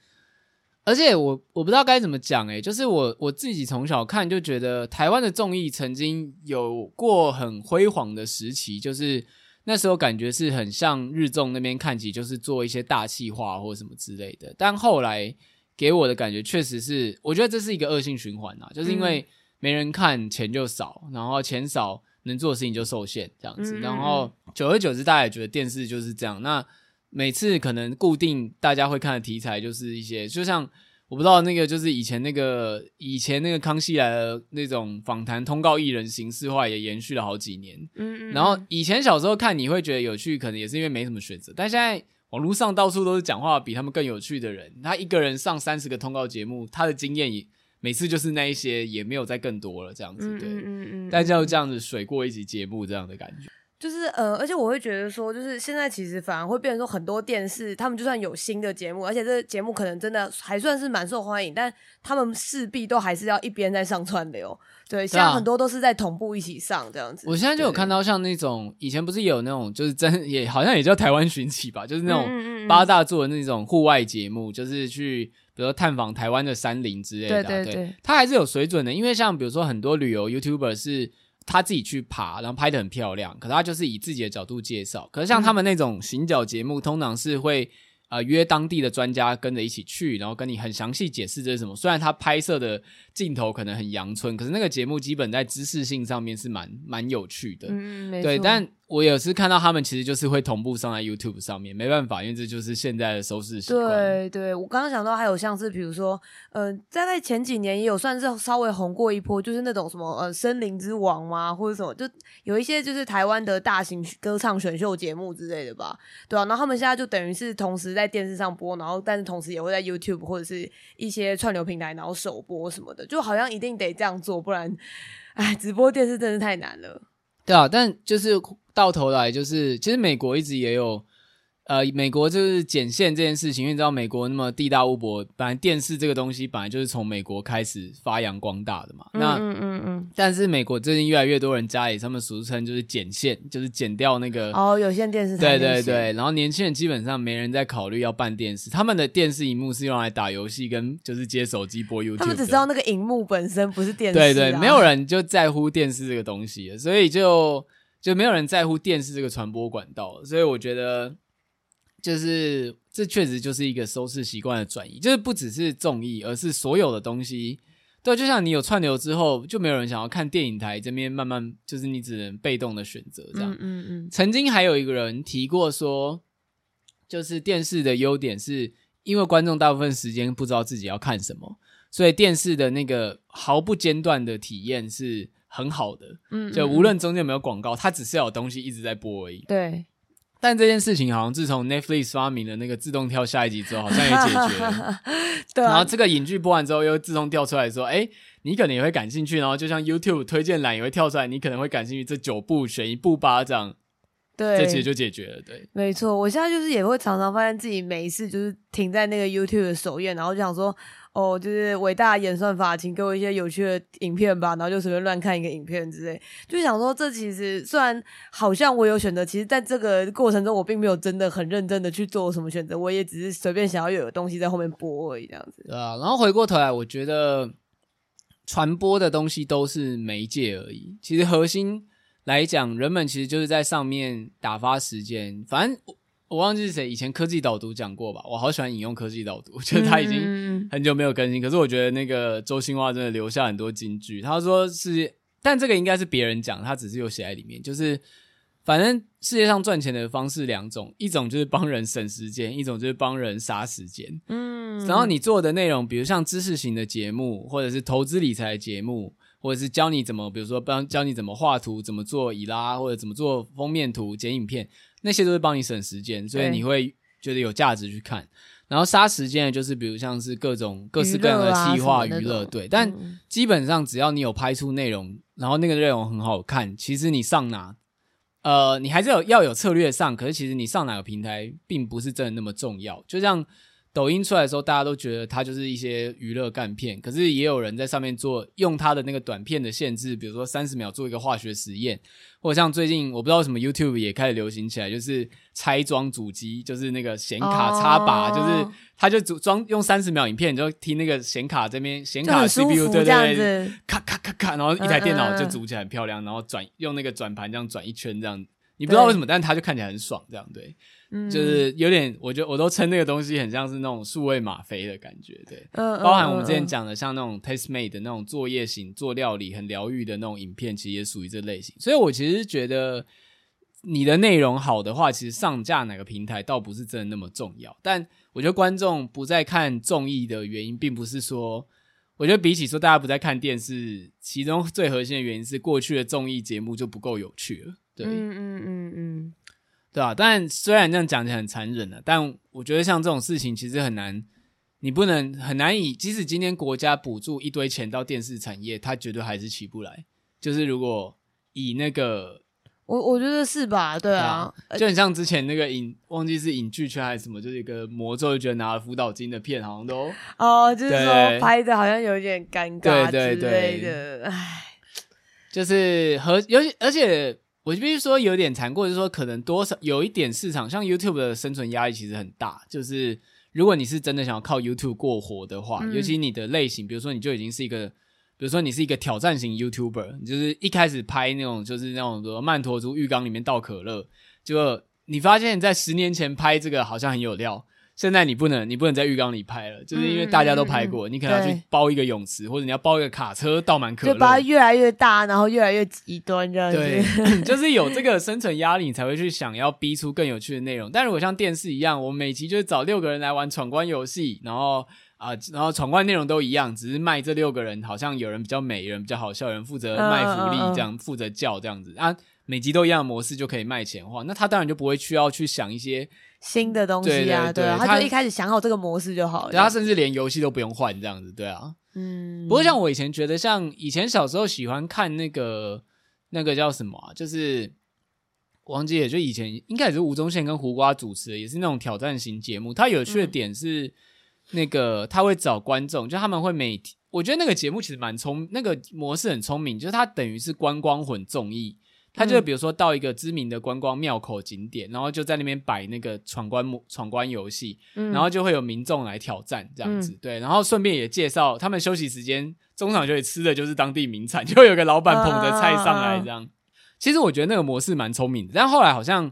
而且我我不知道该怎么讲诶，就是我我自己从小看就觉得台湾的综艺曾经有过很辉煌的时期，就是那时候感觉是很像日综那边看起，就是做一些大气化或什么之类的，但后来。给我的感觉确实是，我觉得这是一个恶性循环啊，就是因为没人看，钱就少，然后钱少，能做的事情就受限，这样子，然后久而久之，大家也觉得电视就是这样。那每次可能固定大家会看的题材，就是一些，就像我不知道那个，就是以前那个以前那个康熙来了那种访谈通告艺人形式化，也延续了好几年。嗯，然后以前小时候看你会觉得有趣，可能也是因为没什么选择，但现在。网络上到处都是讲话比他们更有趣的人，他一个人上三十个通告节目，他的经验也每次就是那一些，也没有再更多了这样子，对，嗯嗯嗯，大家就这样子水过一集节目这样的感觉。就是呃，而且我会觉得说，就是现在其实反而会变成说，很多电视他们就算有新的节目，而且这个节目可能真的还算是蛮受欢迎，但他们势必都还是要一边在上串流。对，现在很多都是在同步一起上这样子。我现在就有看到像那种以前不是有那种，就是真也好像也叫台湾寻奇吧，就是那种八大做的那种户外节目，就是去比如说探访台湾的山林之类的。对对对，它还是有水准的，因为像比如说很多旅游 YouTuber 是他自己去爬，然后拍的很漂亮，可是他就是以自己的角度介绍。可是像他们那种行脚节目，通常是会。呃，约当地的专家跟着一起去，然后跟你很详细解释这是什么。虽然他拍摄的镜头可能很阳春，可是那个节目基本在知识性上面是蛮蛮有趣的。嗯，没错。对，但。我也是看到他们其实就是会同步上在 YouTube 上面，没办法，因为这就是现在的收视习惯。对对，我刚刚想到还有像是比如说，呃，在在前几年也有算是稍微红过一波，就是那种什么呃森林之王嘛，或者什么，就有一些就是台湾的大型歌唱选秀节目之类的吧，对啊，然后他们现在就等于是同时在电视上播，然后但是同时也会在 YouTube 或者是一些串流平台然后首播什么的，就好像一定得这样做，不然，哎，直播电视真是太难了。对啊，但就是。到头来就是，其实美国一直也有。呃，美国就是剪线这件事情，因为你知道美国那么地大物博，本来电视这个东西本来就是从美国开始发扬光大的嘛。嗯、那嗯嗯嗯，但是美国最近越来越多人家里他们俗称就是剪线，就是剪掉那个哦有线电视台。对对对，然后年轻人基本上没人在考虑要办电视，他们的电视荧幕是用来打游戏跟就是接手机播 YouTube。他们只知道那个荧幕本身不是电视，啊。对对，没有人就在乎电视这个东西，所以就就没有人在乎电视这个传播管道，所以我觉得。就是这确实就是一个收视习惯的转移，就是不只是综艺，而是所有的东西。对，就像你有串流之后，就没有人想要看电影台这边，慢慢就是你只能被动的选择这样。嗯嗯嗯。曾经还有一个人提过说，就是电视的优点是因为观众大部分时间不知道自己要看什么，所以电视的那个毫不间断的体验是很好的。嗯，就无论中间有没有广告，它只是有东西一直在播而已。对。但这件事情好像自从 Netflix 发明了那个自动跳下一集之后，好像也解决了。[laughs] 对啊。然后这个影剧播完之后，又自动跳出来说：“哎，你可能也会感兴趣。”然后就像 YouTube 推荐栏也会跳出来，你可能会感兴趣。这九部选一部吧，这样。对。这其实就解决了。对。没错，我现在就是也会常常发现自己每一次就是停在那个 YouTube 的首页，然后就想说。哦，就是伟大演算法，请给我一些有趣的影片吧，然后就随便乱看一个影片之类，就想说这其实虽然好像我有选择，其实在这个过程中我并没有真的很认真的去做什么选择，我也只是随便想要有东西在后面播而已，这样子。对啊，然后回过头来，我觉得传播的东西都是媒介而已，其实核心来讲，人们其实就是在上面打发时间，反正。我忘记是谁以前科技导读讲过吧，我好喜欢引用科技导读，我觉得他已经很久没有更新，可是我觉得那个周兴华真的留下很多金句。他说是，但这个应该是别人讲，他只是有写在里面。就是反正世界上赚钱的方式两种，一种就是帮人省时间，一种就是帮人杀时间。嗯，然后你做的内容，比如像知识型的节目，或者是投资理财的节目，或者是教你怎么，比如说帮教你怎么画图，怎么做以拉，或者怎么做封面图、剪影片。那些都是帮你省时间，所以你会觉得有价值去看。然后杀时间的就是比如像是各种各式各样的计划娱乐，对。但基本上只要你有拍出内容，然后那个内容很好看，其实你上哪，呃，你还是有要有策略上。可是其实你上哪个平台，并不是真的那么重要。就像抖音出来的时候，大家都觉得它就是一些娱乐干片，可是也有人在上面做用它的那个短片的限制，比如说三十秒做一个化学实验，或者像最近我不知道为什么 YouTube 也开始流行起来，就是拆装主机，就是那个显卡插拔，哦、就是它就组装用三十秒影片，你就听那个显卡这边显卡 CPU 对对对，咔咔咔咔，然后一台电脑就组起来很漂亮，然后转用那个转盘这样转一圈这样，你不知道为什么，但是它就看起来很爽，这样对。就是有点，我觉得我都称那个东西很像是那种数位吗啡的感觉，对，嗯，包含我们之前讲的像那种 Tastemade 的那种作业型做料理很疗愈的那种影片，其实也属于这类型。所以我其实觉得你的内容好的话，其实上架哪个平台倒不是真的那么重要。但我觉得观众不再看综艺的原因，并不是说，我觉得比起说大家不再看电视，其中最核心的原因是过去的综艺节目就不够有趣了。对，嗯嗯嗯嗯。对啊，但虽然这样讲起来很残忍了，但我觉得像这种事情其实很难，你不能很难以，即使今天国家补助一堆钱到电视产业，它绝对还是起不来。就是如果以那个，我我觉得是吧？对啊，对啊，就很像之前那个影，忘记是影剧圈还是什么，就是一个魔咒，就觉得拿了辅导金的片，好像都哦，就是说拍的好像有点尴尬之类的，对对对，唉，就是和尤其而且。我就必须说有点残酷，就是说可能多少有一点市场，像 YouTube 的生存压力其实很大。就是如果你是真的想要靠 YouTube 过活的话，嗯、尤其你的类型，比如说你就已经是一个，比如说你是一个挑战型 YouTuber，你就是一开始拍那种就是那种说曼陀珠浴缸里面倒可乐，就你发现，在十年前拍这个好像很有料。现在你不能，你不能在浴缸里拍了，就是因为大家都拍过，嗯、你可能要去包一个泳池，或者你要包一个卡车倒满可乐，就把它越来越大，然后越来越极端这样子。对，[laughs] [laughs] 就是有这个生存压力，你才会去想要逼出更有趣的内容。但如果像电视一样，我们每集就是找六个人来玩闯关游戏，然后啊、呃，然后闯关内容都一样，只是卖这六个人，好像有人比较美，有人比较好笑，有人负责卖福利，这样负、嗯、责叫这样子啊，每集都一样的模式就可以卖钱的话，那他当然就不会需要去想一些。新的东西啊，对，啊，他就一开始想好这个模式就好了。他甚至连游戏都不用换这样子，对啊。嗯。不过像我以前觉得，像以前小时候喜欢看那个那个叫什么啊，就是忘记了，就以前应该也是吴宗宪跟胡瓜主持的，也是那种挑战型节目。他有趣的点是，那个他会找观众，就他们会每，我觉得那个节目其实蛮聪，那个模式很聪明，就是他等于是观光混综艺。他就比如说到一个知名的观光庙口景点，然后就在那边摆那个闯关闯关游戏，然后就会有民众来挑战这样子，对，然后顺便也介绍他们休息时间中场休息吃的就是当地名产，就会有个老板捧着菜上来这样。其实我觉得那个模式蛮聪明的，但后来好像。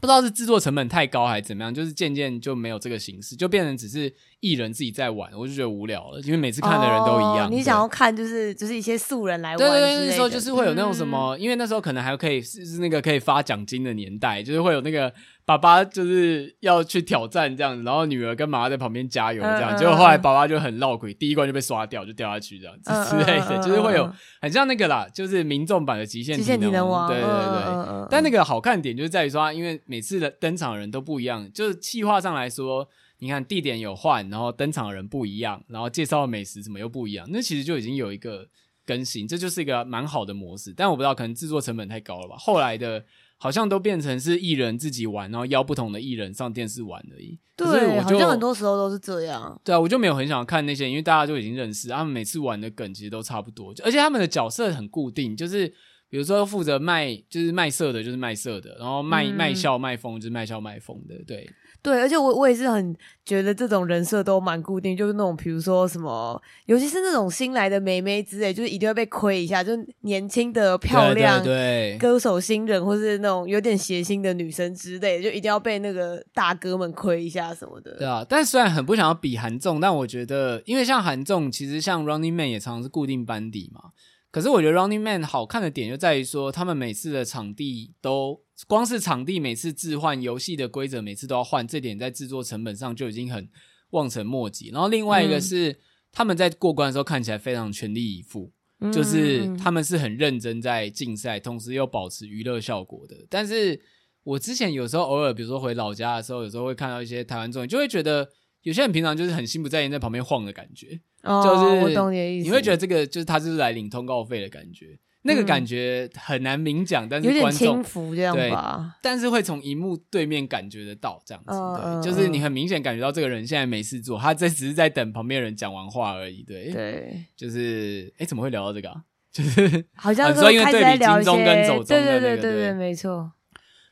不知道是制作成本太高还是怎么样，就是渐渐就没有这个形式，就变成只是艺人自己在玩，我就觉得无聊了，因为每次看的人都一样。哦、你想要看就是就是一些素人来玩，对对对，那时候就是会有那种什么，嗯、因为那时候可能还可以是是那个可以发奖金的年代，就是会有那个。爸爸就是要去挑战这样子，然后女儿跟妈妈在旁边加油这样，结果后来爸爸就很闹鬼，第一关就被刷掉，就掉下去这样子之类的，就是会有很像那个啦，就是民众版的极限体能王，对对对。但那个好看点就是在于说，因为每次的登场的人都不一样，就是企划上来说，你看地点有换，然后登场的人不一样，然后介绍的美食什么又不一样，那其实就已经有一个更新，这就是一个蛮好的模式。但我不知道，可能制作成本太高了吧？后来的。好像都变成是艺人自己玩，然后邀不同的艺人上电视玩而已。对，好像很多时候都是这样。对啊，我就没有很想看那些，因为大家就已经认识，他们每次玩的梗其实都差不多，而且他们的角色很固定，就是比如说负责卖，就是卖色的，就是卖色的，然后卖、嗯、卖笑卖疯，就是卖笑卖疯的，对。对，而且我我也是很觉得这种人设都蛮固定，就是那种比如说什么，尤其是那种新来的妹妹之类，就是一定要被亏一下，就年轻的漂亮对歌手新人，或是那种有点谐星的女生之类，就一定要被那个大哥们亏一下什么的。对啊，但虽然很不想要比韩综，但我觉得，因为像韩综，其实像 Running Man 也常常是固定班底嘛。可是我觉得 Running Man 好看的点就在于说，他们每次的场地都光是场地每次置换游戏的规则，每次都要换，这点在制作成本上就已经很望尘莫及。然后另外一个是、嗯、他们在过关的时候看起来非常全力以赴，嗯、就是他们是很认真在竞赛，同时又保持娱乐效果的。但是我之前有时候偶尔，比如说回老家的时候，有时候会看到一些台湾综艺，就会觉得有些人平常就是很心不在焉在旁边晃的感觉。就是，你会觉得这个就是他就是来领通告费的感觉，那个感觉很难明讲，但是有点观众轻浮这样吧，但是会从荧幕对面感觉得到这样子，嗯、对，就是你很明显感觉到这个人现在没事做，他这只是在等旁边人讲完话而已，对，对，就是哎，怎么会聊到这个啊？[laughs] 就是好像说因为对比金钟跟走钟的那个，对对对对对，没错，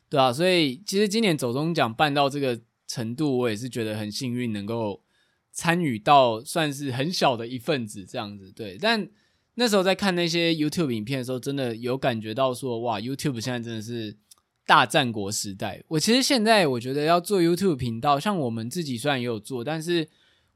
对啊，所以其实今年走钟奖办到这个程度，我也是觉得很幸运，能够参与到算是很小的一份子这样子，对，但。那时候在看那些 YouTube 影片的时候，真的有感觉到说，哇，YouTube 现在真的是大战国时代。我其实现在我觉得要做 YouTube 频道，像我们自己虽然也有做，但是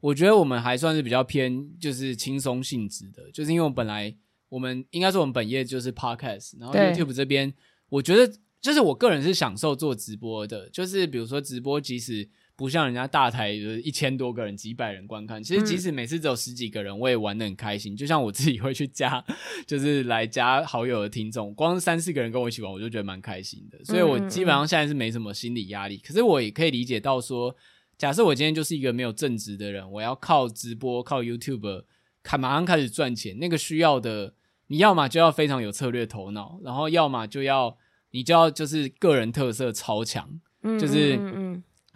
我觉得我们还算是比较偏就是轻松性质的，就是因为我们本来我们应该说我们本业就是 Podcast，然后 YouTube 这边，我觉得就是我个人是享受做直播的，就是比如说直播即使。不像人家大台有一千多个人、几百人观看，其实即使每次只有十几个人，我也玩的很开心。就像我自己会去加，就是来加好友的听众，光三四个人跟我一起玩，我就觉得蛮开心的。所以我基本上现在是没什么心理压力。可是我也可以理解到说，假设我今天就是一个没有正职的人，我要靠直播、靠 YouTube 看马上开始赚钱，那个需要的，你要么就要非常有策略头脑，然后要么就要你就要就是个人特色超强，就是。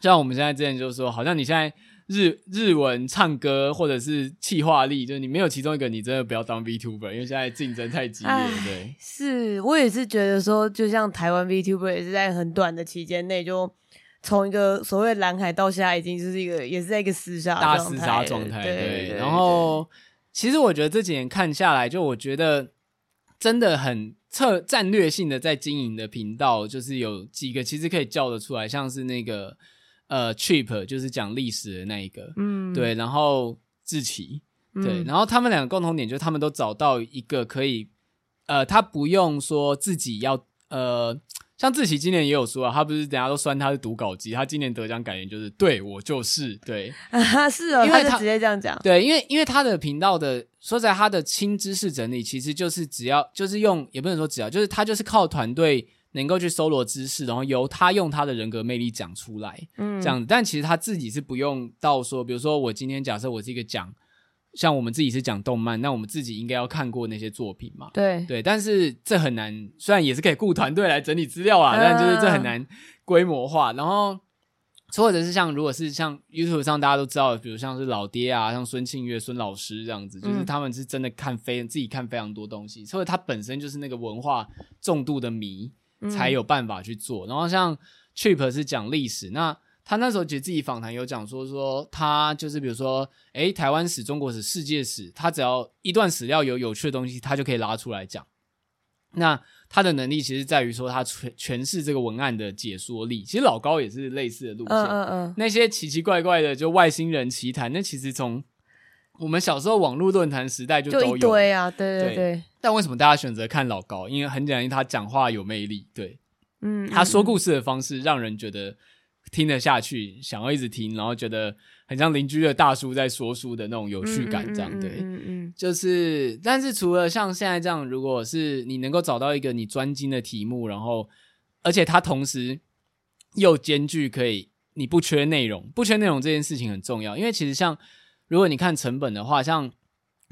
像我们现在之前就是说，好像你现在日日文唱歌或者是气化力，就是你没有其中一个，你真的不要当 VTuber，因为现在竞争太激烈。对，是我也是觉得说，就像台湾 VTuber 也是在很短的期间内就从一个所谓蓝海到现在已经就是一个也是在一个厮杀大厮杀状态。对，对，对，然后其实我觉得这几年看下来，就我觉得真的很策战略性的在经营的频道，就是有几个其实可以叫得出来，像是那个。呃，Cheap 就是讲历史的那一个，嗯，对，然后志奇，对，嗯、然后他们两个共同点就是他们都找到一个可以，呃，他不用说自己要，呃，像志奇今年也有说啊，他不是等下都酸他是读稿机，他今年得奖感言就是对我就是对，[laughs] 啊，是哦，因为他，他直接这样讲，对，因为因为他的频道的说实在他的轻知识整理其实就是只要就是用也不能说只要就是他就是靠团队。能够去搜罗知识，然后由他用他的人格魅力讲出来，嗯，这样子。但其实他自己是不用到说，比如说我今天假设我是一个讲，像我们自己是讲动漫，那我们自己应该要看过那些作品嘛？对对。但是这很难，虽然也是可以雇团队来整理资料啊，但就是这很难规模化。然后或者是像如果是像 YouTube 上大家都知道，比如像是老爹啊，像孙庆月孙老师这样子，就是他们是真的看非自己看非常多东西，所以他本身就是那个文化重度的迷。才有办法去做。然后像 Trip 是讲历史，那他那时候其实自己访谈有讲说，说他就是比如说，诶，台湾史、中国史、世界史，他只要一段史料有有趣的东西，他就可以拉出来讲。那他的能力其实在于说，他诠诠释这个文案的解说力。其实老高也是类似的路线。嗯嗯嗯。那些奇奇怪怪的，就外星人奇谈，那其实从我们小时候网络论坛时代就都有。就一堆啊，对对对。对但为什么大家选择看老高？因为很简单，他讲话有魅力，对，嗯，他说故事的方式让人觉得听得下去，想要一直听，然后觉得很像邻居的大叔在说书的那种有趣感，这样对，嗯嗯，就是，但是除了像现在这样，如果是你能够找到一个你专精的题目，然后而且他同时又兼具可以你不缺内容，不缺内容这件事情很重要，因为其实像如果你看成本的话，像。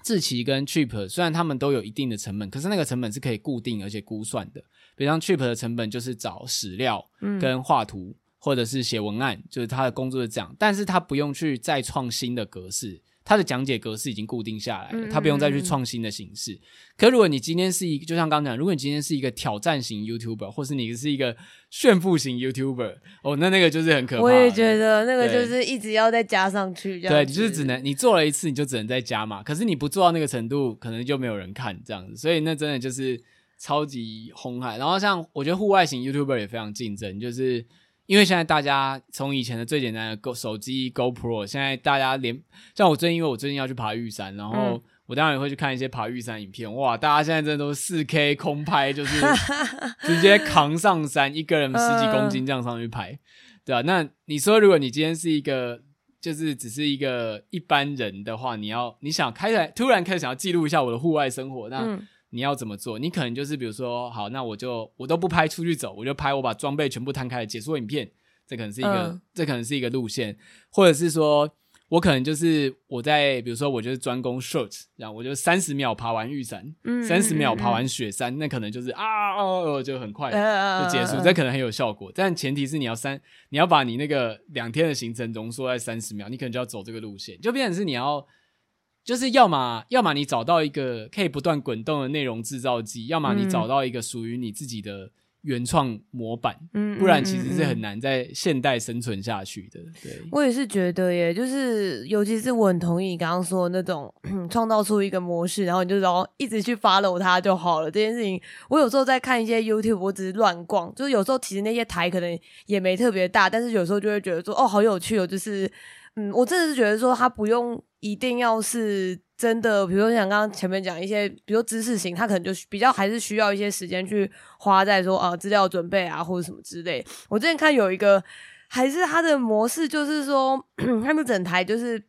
志奇跟 Cheap 虽然他们都有一定的成本，可是那个成本是可以固定而且估算的。比如像 Cheap 的成本就是找史料、跟画图，嗯、或者是写文案，就是他的工作是这样，但是他不用去再创新的格式。他的讲解格式已经固定下来了，它不用再去创新的形式。可如果你今天是一个，就像刚刚讲，如果你今天是一个挑战型 YouTuber，或是你是一个炫富型 YouTuber，哦，那那个就是很可怕。我也觉得那个就是一直要再加上去，这样对，就是只能你做了一次，你就只能再加嘛。可是你不做到那个程度，可能就没有人看这样子。所以那真的就是超级红海。然后像我觉得户外型 YouTuber 也非常竞争，就是。因为现在大家从以前的最简单的 Go 手机 GoPro，现在大家连像我最近，因为我最近要去爬玉山，然后我当然也会去看一些爬玉山影片。哇，大家现在真的都是四 K 空拍，就是 [laughs] 直接扛上山，一个人十几公斤这样上去拍，对啊，那你说，如果你今天是一个，就是只是一个一般人的话，你要你想开始突然开始想要记录一下我的户外生活，那。嗯你要怎么做？你可能就是比如说，好，那我就我都不拍出去走，我就拍我把装备全部摊开的解说影片，这可能是一个，嗯、这可能是一个路线，或者是说我可能就是我在，比如说我就是专攻 short，然后我就三十秒爬完玉山，三十秒爬完雪山，那可能就是啊哦，就很快就结束，这可能很有效果。但前提是你要三，你要把你那个两天的行程浓缩在三十秒，你可能就要走这个路线，就变成是你要，就是要么要么你找到一个可以不断滚动的内容制造机，要么你找到一个属于你自己的。原创模板，嗯，不然其实是很难在现代生存下去的。对，我也是觉得耶，就是尤其是我很同意你刚刚说的那种创造出一个模式，然后你就然后一直去 follow 它就好了。这件事情，我有时候在看一些 YouTube，我只是乱逛，就是有时候其实那些台可能也没特别大，但是有时候就会觉得说，哦，好有趣哦，就是，嗯，我真的是觉得说，它不用一定要是。真的，比如说像刚刚前面讲一些，比如说知识型，他可能就比较还是需要一些时间去花在说啊资料准备啊或者什么之类。我之前看有一个，还是他的模式，就是说 [clears throat] 他们整台就是。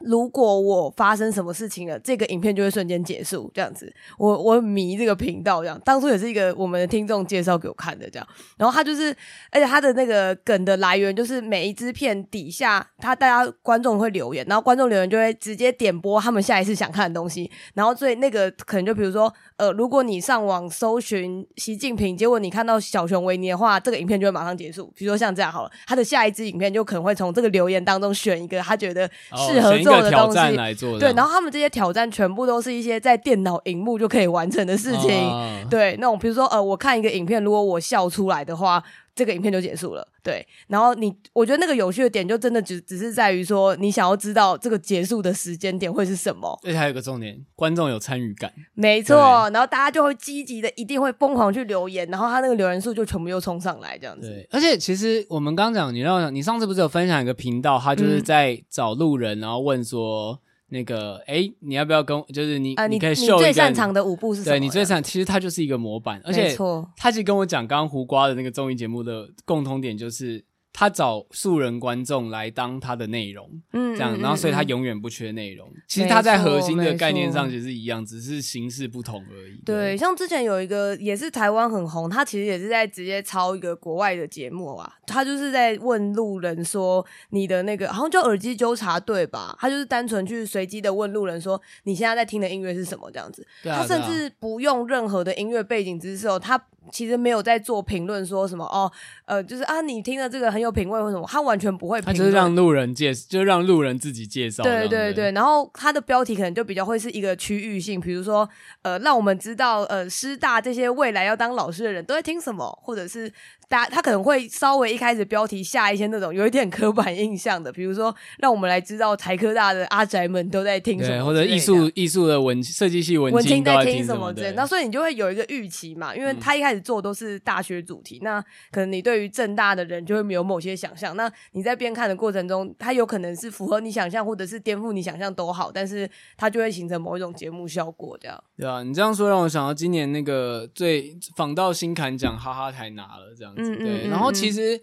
如果我发生什么事情了，这个影片就会瞬间结束，这样子。我我迷这个频道，这样当初也是一个我们的听众介绍给我看的，这样。然后他就是，而且他的那个梗的来源就是每一支片底下，他大家观众会留言，然后观众留言就会直接点播他们下一次想看的东西。然后所以那个可能就比如说，呃，如果你上网搜寻习近平，结果你看到小熊维尼的话，这个影片就会马上结束。比如说像这样好了，他的下一支影片就可能会从这个留言当中选一个他觉得适合做。做的东西。来做的，对，然后他们这些挑战全部都是一些在电脑荧幕就可以完成的事情，哦、对，那种比如说呃，我看一个影片，如果我笑出来的话，这个影片就结束了，对，然后你，我觉得那个有趣的点就真的只只是在于说，你想要知道这个结束的时间点会是什么，而且还有个重点，观众有参与感，没错，然后大家就会积极的，一定会疯狂去留言，然后他那个留言数就全部又冲上来，这样子。对，而且其实我们刚刚讲，你让，你上次不是有分享一个频道，他就是在找路人，然后问说。那个，哎，你要不要跟？就是你，呃、你，你可以秀一个你最擅长的舞步是什么？对，你最擅，其实它就是一个模板，而且他其实跟我讲，刚刚胡瓜的那个综艺节目的共同点就是。他找素人观众来当他的内容，嗯，这样，然后所以他永远不缺内容。其实他在核心的概念上其实是一样，只是形式不同而已。对，像之前有一个也是台湾很红，他其实也是在直接抄一个国外的节目啊。他就是在问路人说：“你的那个好像叫耳机纠察队吧？”他就是单纯去随机的问路人说：“你现在在听的音乐是什么？”这样子，他甚至不用任何的音乐背景知识哦，他。其实没有在做评论，说什么哦，呃，就是啊，你听了这个很有品味，或什么，他完全不会评论。他就是让路人介，就让路人自己介绍。对对对，然后他的标题可能就比较会是一个区域性，比如说呃，让我们知道呃，师大这些未来要当老师的人都在听什么，或者是。大他可能会稍微一开始标题下一些那种有一点刻板印象的，比如说让我们来知道台科大的阿宅们都在听什么，或者艺术艺术的文设计系文青在听什么之类。那所以你就会有一个预期嘛，因为他一开始做都是大学主题，嗯、那可能你对于正大的人就会没有某些想象。那你在边看的过程中，他有可能是符合你想象，或者是颠覆你想象都好，但是他就会形成某一种节目效果，这样。对啊，你这样说让我想到今年那个最仿到新坎奖哈哈台拿了这样子，对，然后。其实，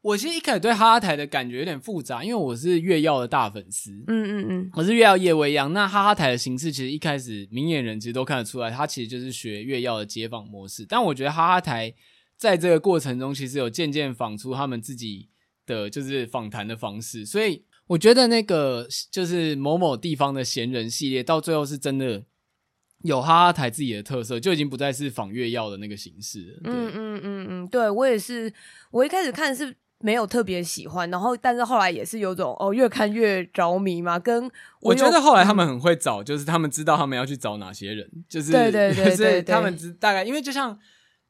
我其实一开始对哈哈台的感觉有点复杂，因为我是月曜的大粉丝，嗯嗯嗯，我是月曜夜未央。那哈哈台的形式，其实一开始明眼人其实都看得出来，它其实就是学月曜的街访模式。但我觉得哈哈台在这个过程中，其实有渐渐仿出他们自己的就是访谈的方式。所以我觉得那个就是某某地方的闲人系列，到最后是真的。有哈哈台自己的特色，就已经不再是仿月药的那个形式。嗯嗯嗯嗯，对我也是，我一开始看是没有特别喜欢，然后但是后来也是有种哦，越看越着迷嘛。跟我，我觉得后来他们很会找，就是他们知道他们要去找哪些人，就是对对对，对，[laughs] 他们知大概，因为就像。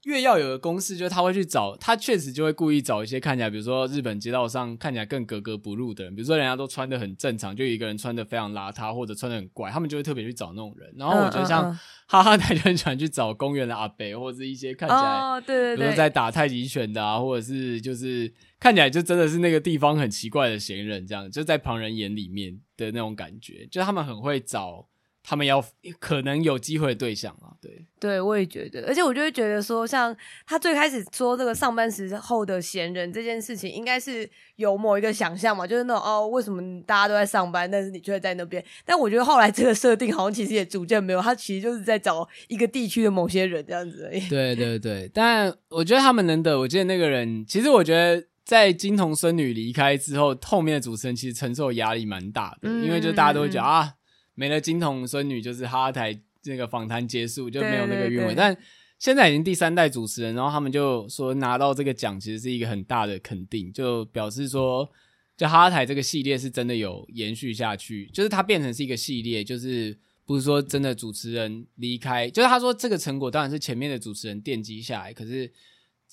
月曜有的公式，就是他会去找，他确实就会故意找一些看起来，比如说日本街道上看起来更格格不入的人，比如说人家都穿的很正常，就一个人穿的非常邋遢或者穿的很怪，他们就会特别去找那种人。然后我觉得像哈哈台就很喜欢去找公园的阿伯，或者是一些看起来，哦、对对对，比如说在打太极拳的啊，或者是就是看起来就真的是那个地方很奇怪的闲人，这样就在旁人眼里面的那种感觉，就他们很会找。他们要可能有机会的对象啊，对，对我也觉得，而且我就会觉得说，像他最开始说这个上班时候的闲人这件事情，应该是有某一个想象嘛，就是那种哦，为什么大家都在上班，但是你却在那边？但我觉得后来这个设定好像其实也逐渐没有，他其实就是在找一个地区的某些人这样子而已。[laughs] 对对对，但我觉得他们能得，我记得那个人，其实我觉得。在金童孙女离开之后，后面的主持人其实承受压力蛮大的，嗯、因为就大家都会觉得啊，没了金童孙女，就是哈哈台那个访谈结束就没有那个韵味。但现在已经第三代主持人，然后他们就说拿到这个奖，其实是一个很大的肯定，就表示说，就哈哈台这个系列是真的有延续下去，就是它变成是一个系列，就是不是说真的主持人离开，就是他说这个成果当然是前面的主持人奠基下来，可是。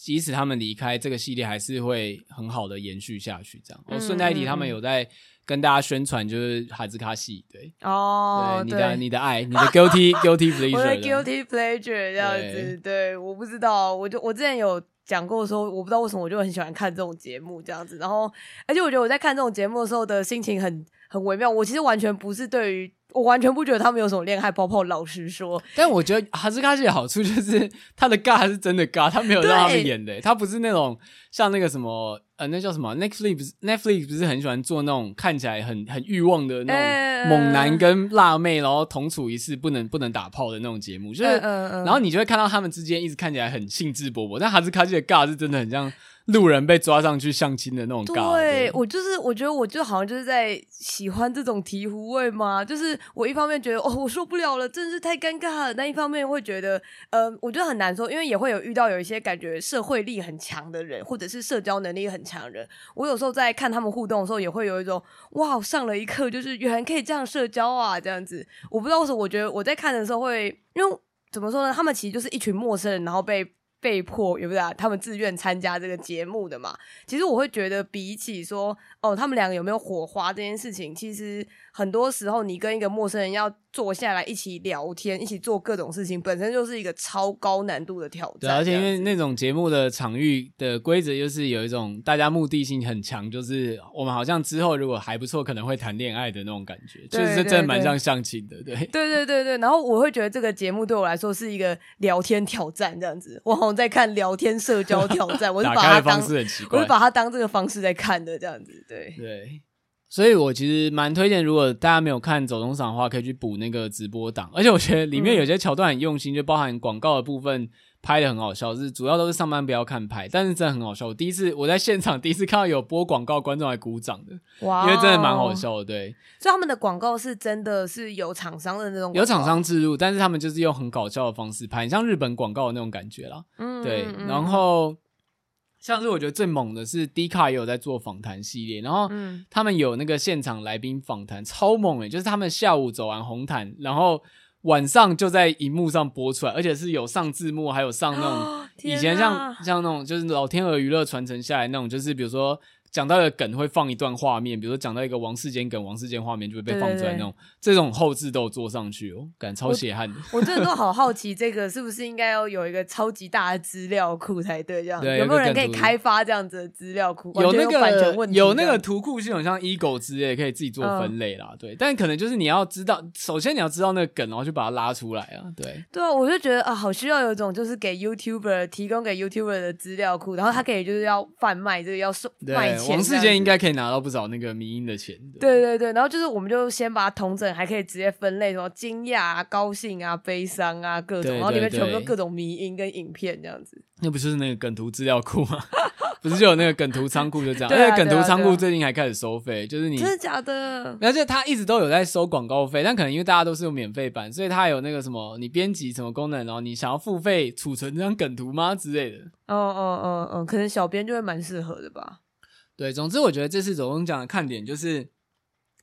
即使他们离开，这个系列还是会很好的延续下去。这样，我顺带一提，他们有在跟大家宣传，就是哈兹卡西，对。哦，对，你的你的爱，你的 guilty [laughs] guilty pleasure，我的 guilty pleasure 这样子，对，我不知道，我就我之前有讲过说，我不知道为什么我就很喜欢看这种节目这样子，然后而且我觉得我在看这种节目的时候的心情很很微妙，我其实完全不是对于。我完全不觉得他们有什么恋爱泡泡，老实说。但我觉得哈斯卡西的好处就是 [laughs] 他的尬是真的尬，他没有让他们演的，欸，他不是那种像那个什么呃，那叫什么 Netflix Netflix 不是很喜欢做那种看起来很很欲望的那种猛男跟辣妹，然后同处一室不能不能打炮的那种节目，就是，然后你就会看到他们之间一直看起来很兴致勃勃，但哈斯卡西的尬是真的很像。路人被抓上去相亲的那种尬，对，我就是，我觉得我就好像就是在喜欢这种醍醐味嘛。就是我一方面觉得哦，我受不了了，真是太尴尬了；但一方面会觉得，呃，我觉得很难受，因为也会有遇到有一些感觉社会力很强的人，或者是社交能力很强的人。我有时候在看他们互动的时候，也会有一种哇，上了一课，就是原来可以这样社交啊，这样子。我不知道为什么，我觉得我在看的时候会，因为怎么说呢？他们其实就是一群陌生人，然后被。被迫，有没有啊？他们自愿参加这个节目的嘛？其实我会觉得，比起说哦，他们两个有没有火花这件事情，其实很多时候你跟一个陌生人要坐下来一起聊天，一起做各种事情，本身就是一个超高难度的挑战。对，而且因为那种节目的场域的规则，就是有一种大家目的性很强，就是我们好像之后如果还不错，可能会谈恋爱的那种感觉，就是真的蛮像相亲的。对，对对对对。然后我会觉得这个节目对我来说是一个聊天挑战，这样子。我好像在看聊天社交挑战，我是把它当，我是把它当这个方式在看的，这样子。对对。所以，我其实蛮推荐，如果大家没有看走钟赏的话，可以去补那个直播档。而且，我觉得里面有些桥段很用心，就包含广告的部分拍的很好笑，是主要都是上班不要看拍，但是真的很好笑。我第一次我在现场第一次看到有播广告，观众还鼓掌的，哇，因为真的蛮好笑的。对，所以他们的广告是真的是有厂商的那种，有厂商置入，但是他们就是用很搞笑的方式拍，像日本广告的那种感觉啦。嗯，对，然后。像是我觉得最猛的是 D 卡也有在做访谈系列，然后他们有那个现场来宾访谈，超猛诶，就是他们下午走完红毯，然后晚上就在荧幕上播出来，而且是有上字幕，还有上那种以前像像那种就是老天鹅娱乐传承下来那种，就是比如说。讲到的梗会放一段画面，比如说讲到一个王世坚梗，王世坚画面就会被放出来那种，这种后制都有做上去哦，感超血汗的。我 [laughs] 真的都好好奇，这个是不是应该要有一个超级大的资料库才对？这样对，有没有人可以开发这样子的资料库？有那个有那个图库系统，像 Ego 之类可以自己做分类啦。嗯、对，但可能就是你要知道，首先你要知道那个梗，然后去把它拉出来啊。对，对啊，我就觉得啊，好需要有一种就是给 YouTuber 提供给 YouTuber 的资料库，然后他可以就是要贩卖这个要售卖钱。王世坚应该。可以拿到不少那个迷因的钱。对对对，然后就是我们就先把它统整，还可以直接分类，什么惊讶啊、高兴啊、悲伤啊各种，然后里面全部都各种迷因跟影片这样子。那不就是那个梗图资料库吗？[laughs] 不是就有那个梗图仓库就这样？而且梗图仓库最近还开始收费，就是你真的假的？而且他一直都有在收广告费，但可能因为大家都是用免费版，所以他有那个什么，你编辑什么功能，然后你想要付费储存这张梗图吗之类的？哦哦哦哦，可能小编就会蛮适合的吧。对，总之我觉得这次走钟奖的看点就是，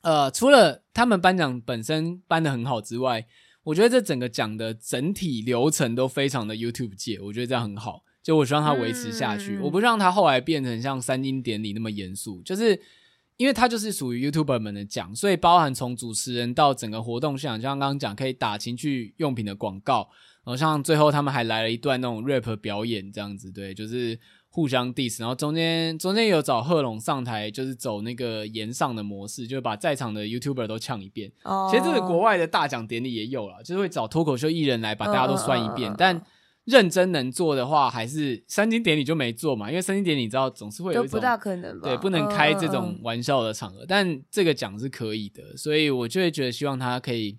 呃，除了他们颁奖本身颁的很好之外，我觉得这整个奖的整体流程都非常的 YouTube 界，我觉得这样很好。就我希望它维持下去，嗯、我不让它后来变成像三金典礼那么严肃，就是因为它就是属于 YouTuber 们的奖，所以包含从主持人到整个活动现场，就像刚刚讲可以打情趣用品的广告，然后像最后他们还来了一段那种 rap 表演这样子，对，就是。互相 diss，然后中间中间有找贺龙上台，就是走那个言上的模式，就是把在场的 YouTuber 都呛一遍。Oh. 其实这个国外的大奖典礼也有了，就是会找脱口秀艺人来把大家都酸一遍。Uh. 但认真能做的话，还是三金典礼就没做嘛，因为三金典礼你知道总是会有一种不大可能吧，对，不能开这种玩笑的场合。Uh. 但这个奖是可以的，所以我就会觉得希望他可以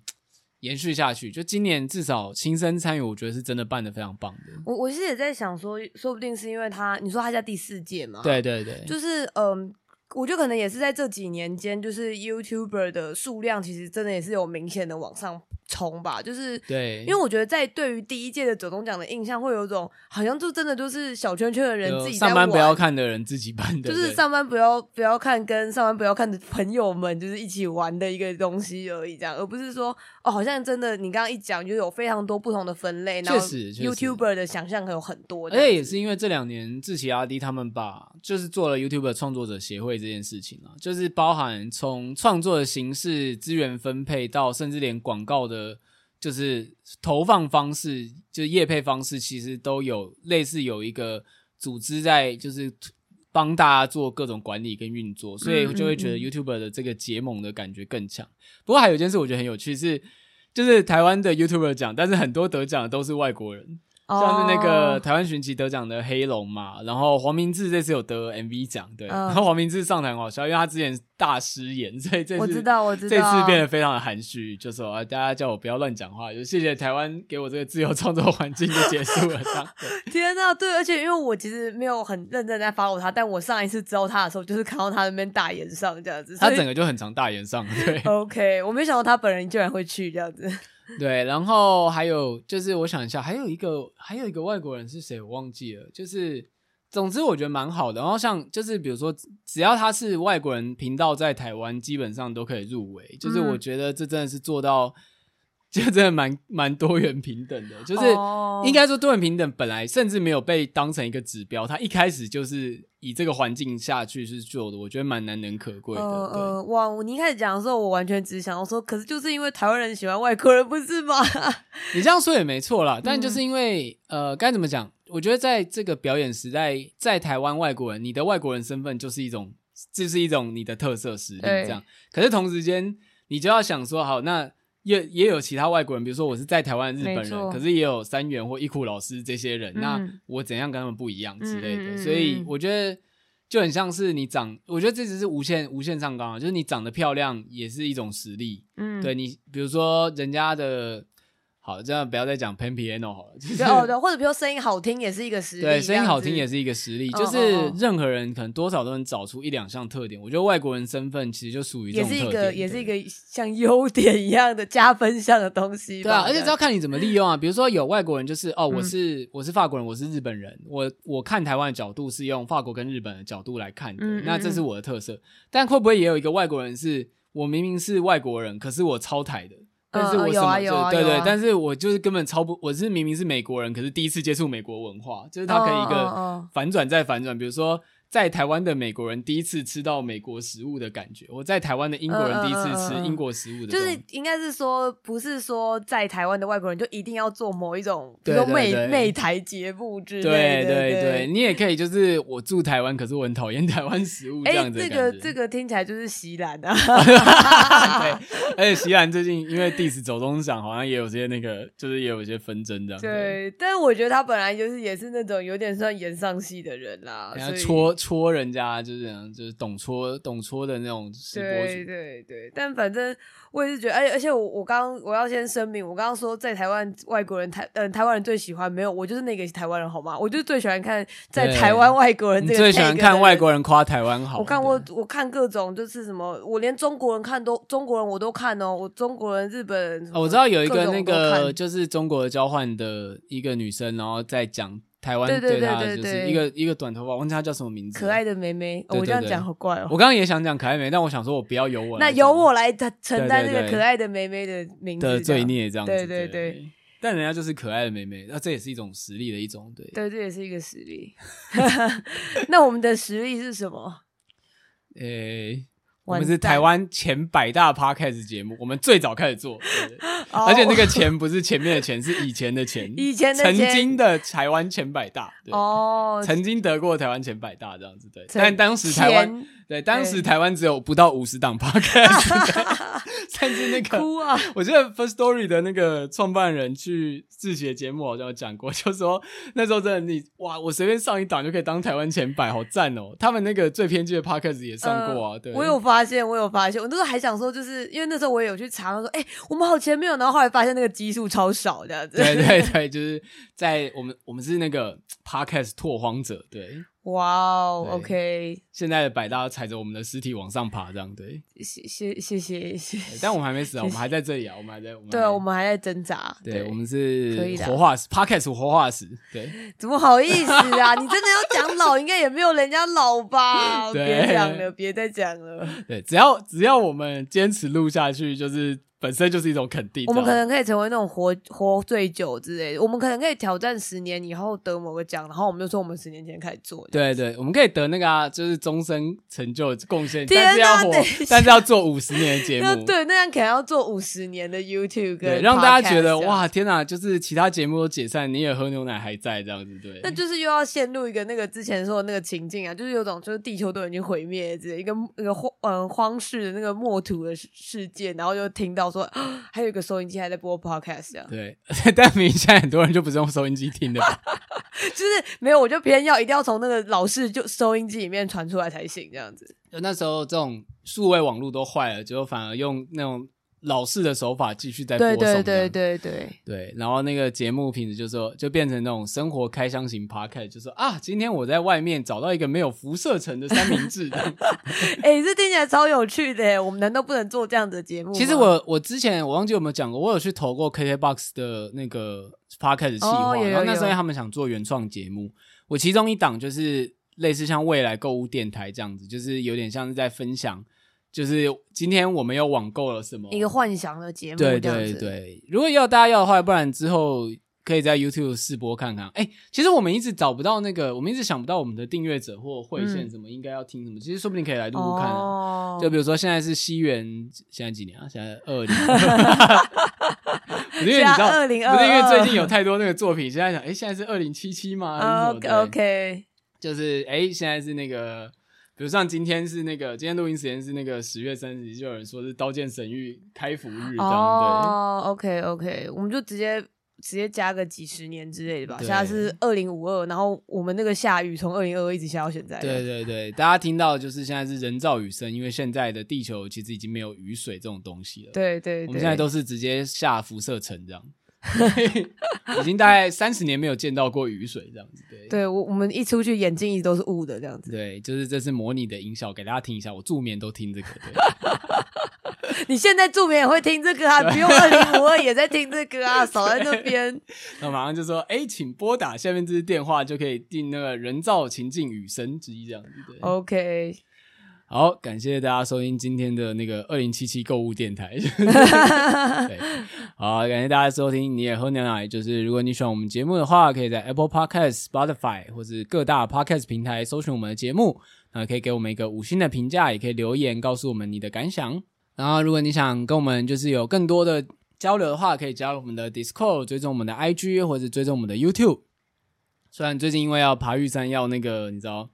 延续下去。就今年至少亲身参与，我觉得是真的办的非常棒的。我我其实也在想说，说不定是因为他，你说他在第四届嘛？对对对，就是嗯。我觉得可能也是在这几年间，就是 YouTuber 的数量其实真的也是有明显的往上冲吧。就是对，因为我觉得在对于第一届的走东奖的印象，会有种好像就真的就是小圈圈的人自己上班不要看的人自己办的，就是上班不要不要看跟上班不要看的朋友们就是一起玩的一个东西而已，这样，而不是说哦，好像真的你刚刚一讲就有非常多不同的分类，然后 YouTuber 的想象可有很多。而且也是因为这两年志奇阿迪他们把就是做了 YouTuber 创作者协会。这件事情啊，就是包含从创作的形式、资源分配到甚至连广告的，就是投放方式，就是业配方式，其实都有类似有一个组织在，就是帮大家做各种管理跟运作，所以就会觉得 YouTuber 的这个结盟的感觉更强。不过还有一件事我觉得很有趣是，就是台湾的 YouTuber 奖，但是很多得奖的都是外国人。像是那个台湾寻奇得奖的黑龙嘛，然后黄明志这次有得 MV 奖，对，呃、然后黄明志上台很好笑，因为他之前大失言，[laughs] 所以这次我知道，我知道，这次变得非常的含蓄，就说啊，大家叫我不要乱讲话，就谢谢台湾给我这个自由创作环境就结束了这样。[laughs] 天哪，对，而且因为我其实没有很认真在 follow 他，但我上一次知道他的时候，就是看到他那边大言上这样子，他整个就很常大言上，对。OK，我没想到他本人竟然会去这样子。[laughs] 对，然后还有就是，我想一下，还有一个还有一个外国人是谁？我忘记了。就是，总之我觉得蛮好的。然后像就是，比如说，只要他是外国人频道在台湾，基本上都可以入围。就是我觉得这真的是做到。就真的蛮蛮多元平等的，就是应该说多元平等本来甚至没有被当成一个指标，它一开始就是以这个环境下去是做的，我觉得蛮难能可贵的。呃呃，哇，你一开始讲的时候，我完全只想要说，可是就是因为台湾人喜欢外国人，不是吗？[laughs] 你这样说也没错啦，但就是因为、嗯、呃，该怎么讲？我觉得在这个表演时代，在台湾外国人，你的外国人身份就是一种，就是一种你的特色实力，这样。可是同时间，你就要想说，好那。也也有其他外国人，比如说我是在台湾日本人，可是也有三元或一库老师这些人，嗯、那我怎样跟他们不一样之类的，嗯、所以我觉得就很像是你长，我觉得这只是无限无限上纲啊，就是你长得漂亮也是一种实力，嗯，对你，比如说人家的。好，这样不要再讲 Pen Piano 好了。就是、哦，对，或者比如说声音好听也是一个实力。对，声音好听也是一个实力，就是任何人可能多少都能找出一两项特点。我觉得外国人身份其实就属于也是一个，也是一个像优点一样的加分项的东西。对啊，而且只要看你怎么利用啊。比如说有外国人就是哦，我是、嗯、我是法国人，我是日本人，我我看台湾的角度是用法国跟日本的角度来看的，嗯嗯，那这是我的特色。但会不会也有一个外国人是我明明是外国人，可是我超台的？但是我什么、嗯、有啊啊对对，但是我就是根本超不，我是明明是美国人，可是第一次接触美国文化，就是他可以一个反转再反转，比如说。在台湾的美国人第一次吃到美国食物的感觉，我在台湾的英国人第一次吃英国食物的，就是应该是说，不是说在台湾的外国人就一定要做某一种，比如说美美台节目之类的。对对对，你也可以就是我住台湾，可是我很讨厌台湾食物这样子。这个这个听起来就是席兰啊。[laughs] 对，而且席兰最近因为 diss 走中奖，好像也有些那个，就是也有一些纷争这样。对，但是我觉得他本来就是也是那种有点算演上戏的人啦，所以戳。戳人家就是这样，就是懂戳懂戳的那种直播。对对对，但反正我也是觉得，而且而且我我刚我要先声明，我刚刚说在台湾外国人台嗯、台湾人最喜欢没有，我就是那个台湾人好吗？我就是最喜欢看在台湾外国人。最喜欢看外国人夸台湾好。我看我我看各种就是什么，我连中国人看都中国人我都看哦，我中国人日本人。哦我知道有一个那个就是中国交换的一个女生，然后在讲。台湾对他就是一个一个短头发，忘记他叫什么名字。可爱的妹妹，我这样讲好怪哦。我刚刚也想讲可爱妹妹，但我想说我不要由我，那由我来承担这个可爱的妹妹的名字的罪孽，这样子。对对对，但人家就是可爱的妹妹，那这也是一种实力的一种，对。对，这也是一个实力。[laughs] 那我们的实力是什么？诶。我们是台湾前百大 Podcast 节目，我们最早开始做，而且那个前不是前面的钱，是以前的钱，[laughs] 以前的曾经的台湾前百大，哦，曾经得过台湾前百大这样子，对。但当时台湾对，当时台湾只有不到五十档 podcast，[laughs] 甚至那个，哭啊！我记得 First Story 的那个创办人去自己的节目好像有讲过，就说 [laughs] 那时候真的你哇，我随便上一档就可以当台湾前百，好赞哦！他们那个最偏激的 podcast 也上过啊，呃、对。我有发现，我有发现，我那时候还想说，就是因为那时候我也有去查，说哎、欸，我们好前面有，然后后来发现那个基数超少这样子。对对对，就是在我们我们是那个 podcast 拓荒者，对。哇哦，OK，现在的百搭踩着我们的尸体往上爬，这样对。谢谢谢谢谢，但我们还没死啊，我们还在这里啊，我们还在。对啊，我们还在挣扎。对，我们是活化石，Podcast 活化石。对，[laughs] 怎么好意思啊？[laughs] 你真的要讲老，应该也没有人家老吧？[laughs] 别讲了，别再讲了。对，只要只要我们坚持录下去，就是。本身就是一种肯定。我们可能可以成为那种活活最久之类的。我们可能可以挑战十年以后得某个奖，然后我们就说我们十年前开始做。对对，我们可以得那个啊，就是终身成就贡献，但是要活，但是要做五十年的节目。[laughs] 对，那样可能要做五十年的 YouTube，对，让大家觉得哇，天哪！就是其他节目都解散，你也喝牛奶还在这样子，对。那就是又要陷入一个那个之前说的那个情境啊，就是有种就是地球都已经毁灭，之类一个一个荒嗯荒世的那个末土的世界，然后又听到。说还有一个收音机还在播 podcast 这样，对，[laughs] 但明明现在很多人就不是用收音机听的吧，[laughs] 就是没有，我就偏要一定要从那个老式就收音机里面传出来才行，这样子。就那时候这种数位网络都坏了，就反而用那种。老式的手法继续在播送，对对对对对对，然后那个节目品质就说就变成那种生活开箱型 podcast，就说啊，今天我在外面找到一个没有辐射层的三明治，[laughs] 哎、欸，这听起来超有趣的，我们难道不能做这样的节目？其实我我之前我忘记有没有讲过，我有去投过 KKBOX 的那个 podcast 计划，哦、然后那时候他们想做原创节目，我其中一档就是类似像未来购物电台这样子，就是有点像是在分享。就是今天我们又网购了什么？一个幻想的节目，对对对。如果要大家要的话，不然之后可以在 YouTube 试播看看。哎、欸，其实我们一直找不到那个，我们一直想不到我们的订阅者或会线什么应该要听什么。嗯、其实说不定可以来录录看、啊。哦。就比如说现在是西元，现在几年啊？现在二零。[laughs] 不是因为你知道，二零二。不是因为最近有太多那个作品，现在想，哎、欸，现在是二零七七吗？OK OK。就是哎、欸，现在是那个。比如像今天是那个，今天录音时间是那个十月三十日，就有人说是《刀剑神域》开服日这样，哦，OK OK，我们就直接直接加个几十年之类的吧。现在是二零五二，然后我们那个下雨从二零二二一直下到现在。对对对，大家听到就是现在是人造雨声，因为现在的地球其实已经没有雨水这种东西了。对，对对，我们现在都是直接下辐射层这样。[laughs] 已经大概三十年没有见到过雨水这样子，对。对，我我们一出去眼睛一直都是雾的这样子。对，就是这是模拟的音效，给大家听一下。我助眠都听这个。对 [laughs] 你现在助眠也会听这个啊？不用二零五二也在听这个啊？[laughs] 少在那边。那马上就说，哎，请拨打下面这支电话，就可以订那个人造情境雨声之一这样子。对，OK。好，感谢大家收听今天的那个二零七七购物电台。[laughs] 对，好，感谢大家收听。你也喝牛奶，就是如果你喜欢我们节目的话，可以在 Apple Podcast、Spotify 或是各大 Podcast 平台搜寻我们的节目，那可以给我们一个五星的评价，也可以留言告诉我们你的感想。然后，如果你想跟我们就是有更多的交流的话，可以加入我们的 Discord，追踪我们的 IG 或者追踪我们的 YouTube。虽然最近因为要爬玉山，要那个你知道。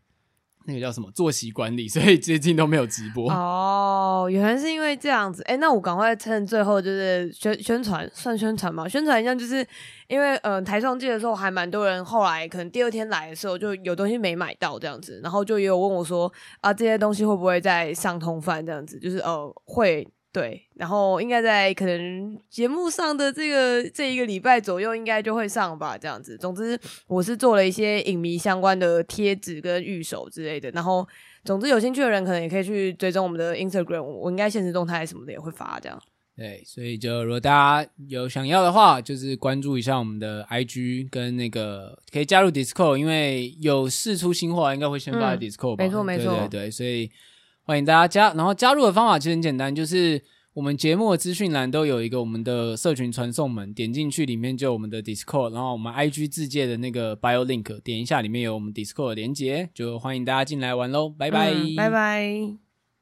那个叫什么作息管理，所以最近都没有直播。哦，原来是因为这样子。哎、那我赶快趁最后就是宣宣传，算宣传嘛？宣传一下，就是因为嗯、呃，台上季的时候还蛮多人，后来可能第二天来的时候就有东西没买到这样子，然后就也有问我说啊，这些东西会不会再上通贩这样子？就是呃会。对，然后应该在可能节目上的这个这一个礼拜左右，应该就会上吧，这样子。总之，我是做了一些影迷相关的贴纸跟预手之类的。然后，总之有兴趣的人可能也可以去追踪我们的 Instagram，我应该现实动态什么的也会发这样。对，所以就如果大家有想要的话，就是关注一下我们的 IG 跟那个可以加入 Discord，因为有事出新货，应该会先发 Discord 吧。嗯，没错没错，对对对，所以。欢迎大家加，然后加入的方法其实很简单，就是我们节目的资讯栏都有一个我们的社群传送门，点进去里面就有我们的 Discord，然后我们 IG 自介的那个 Bio Link，点一下里面有我们 Discord 的连结，就欢迎大家进来玩喽，拜拜，拜拜。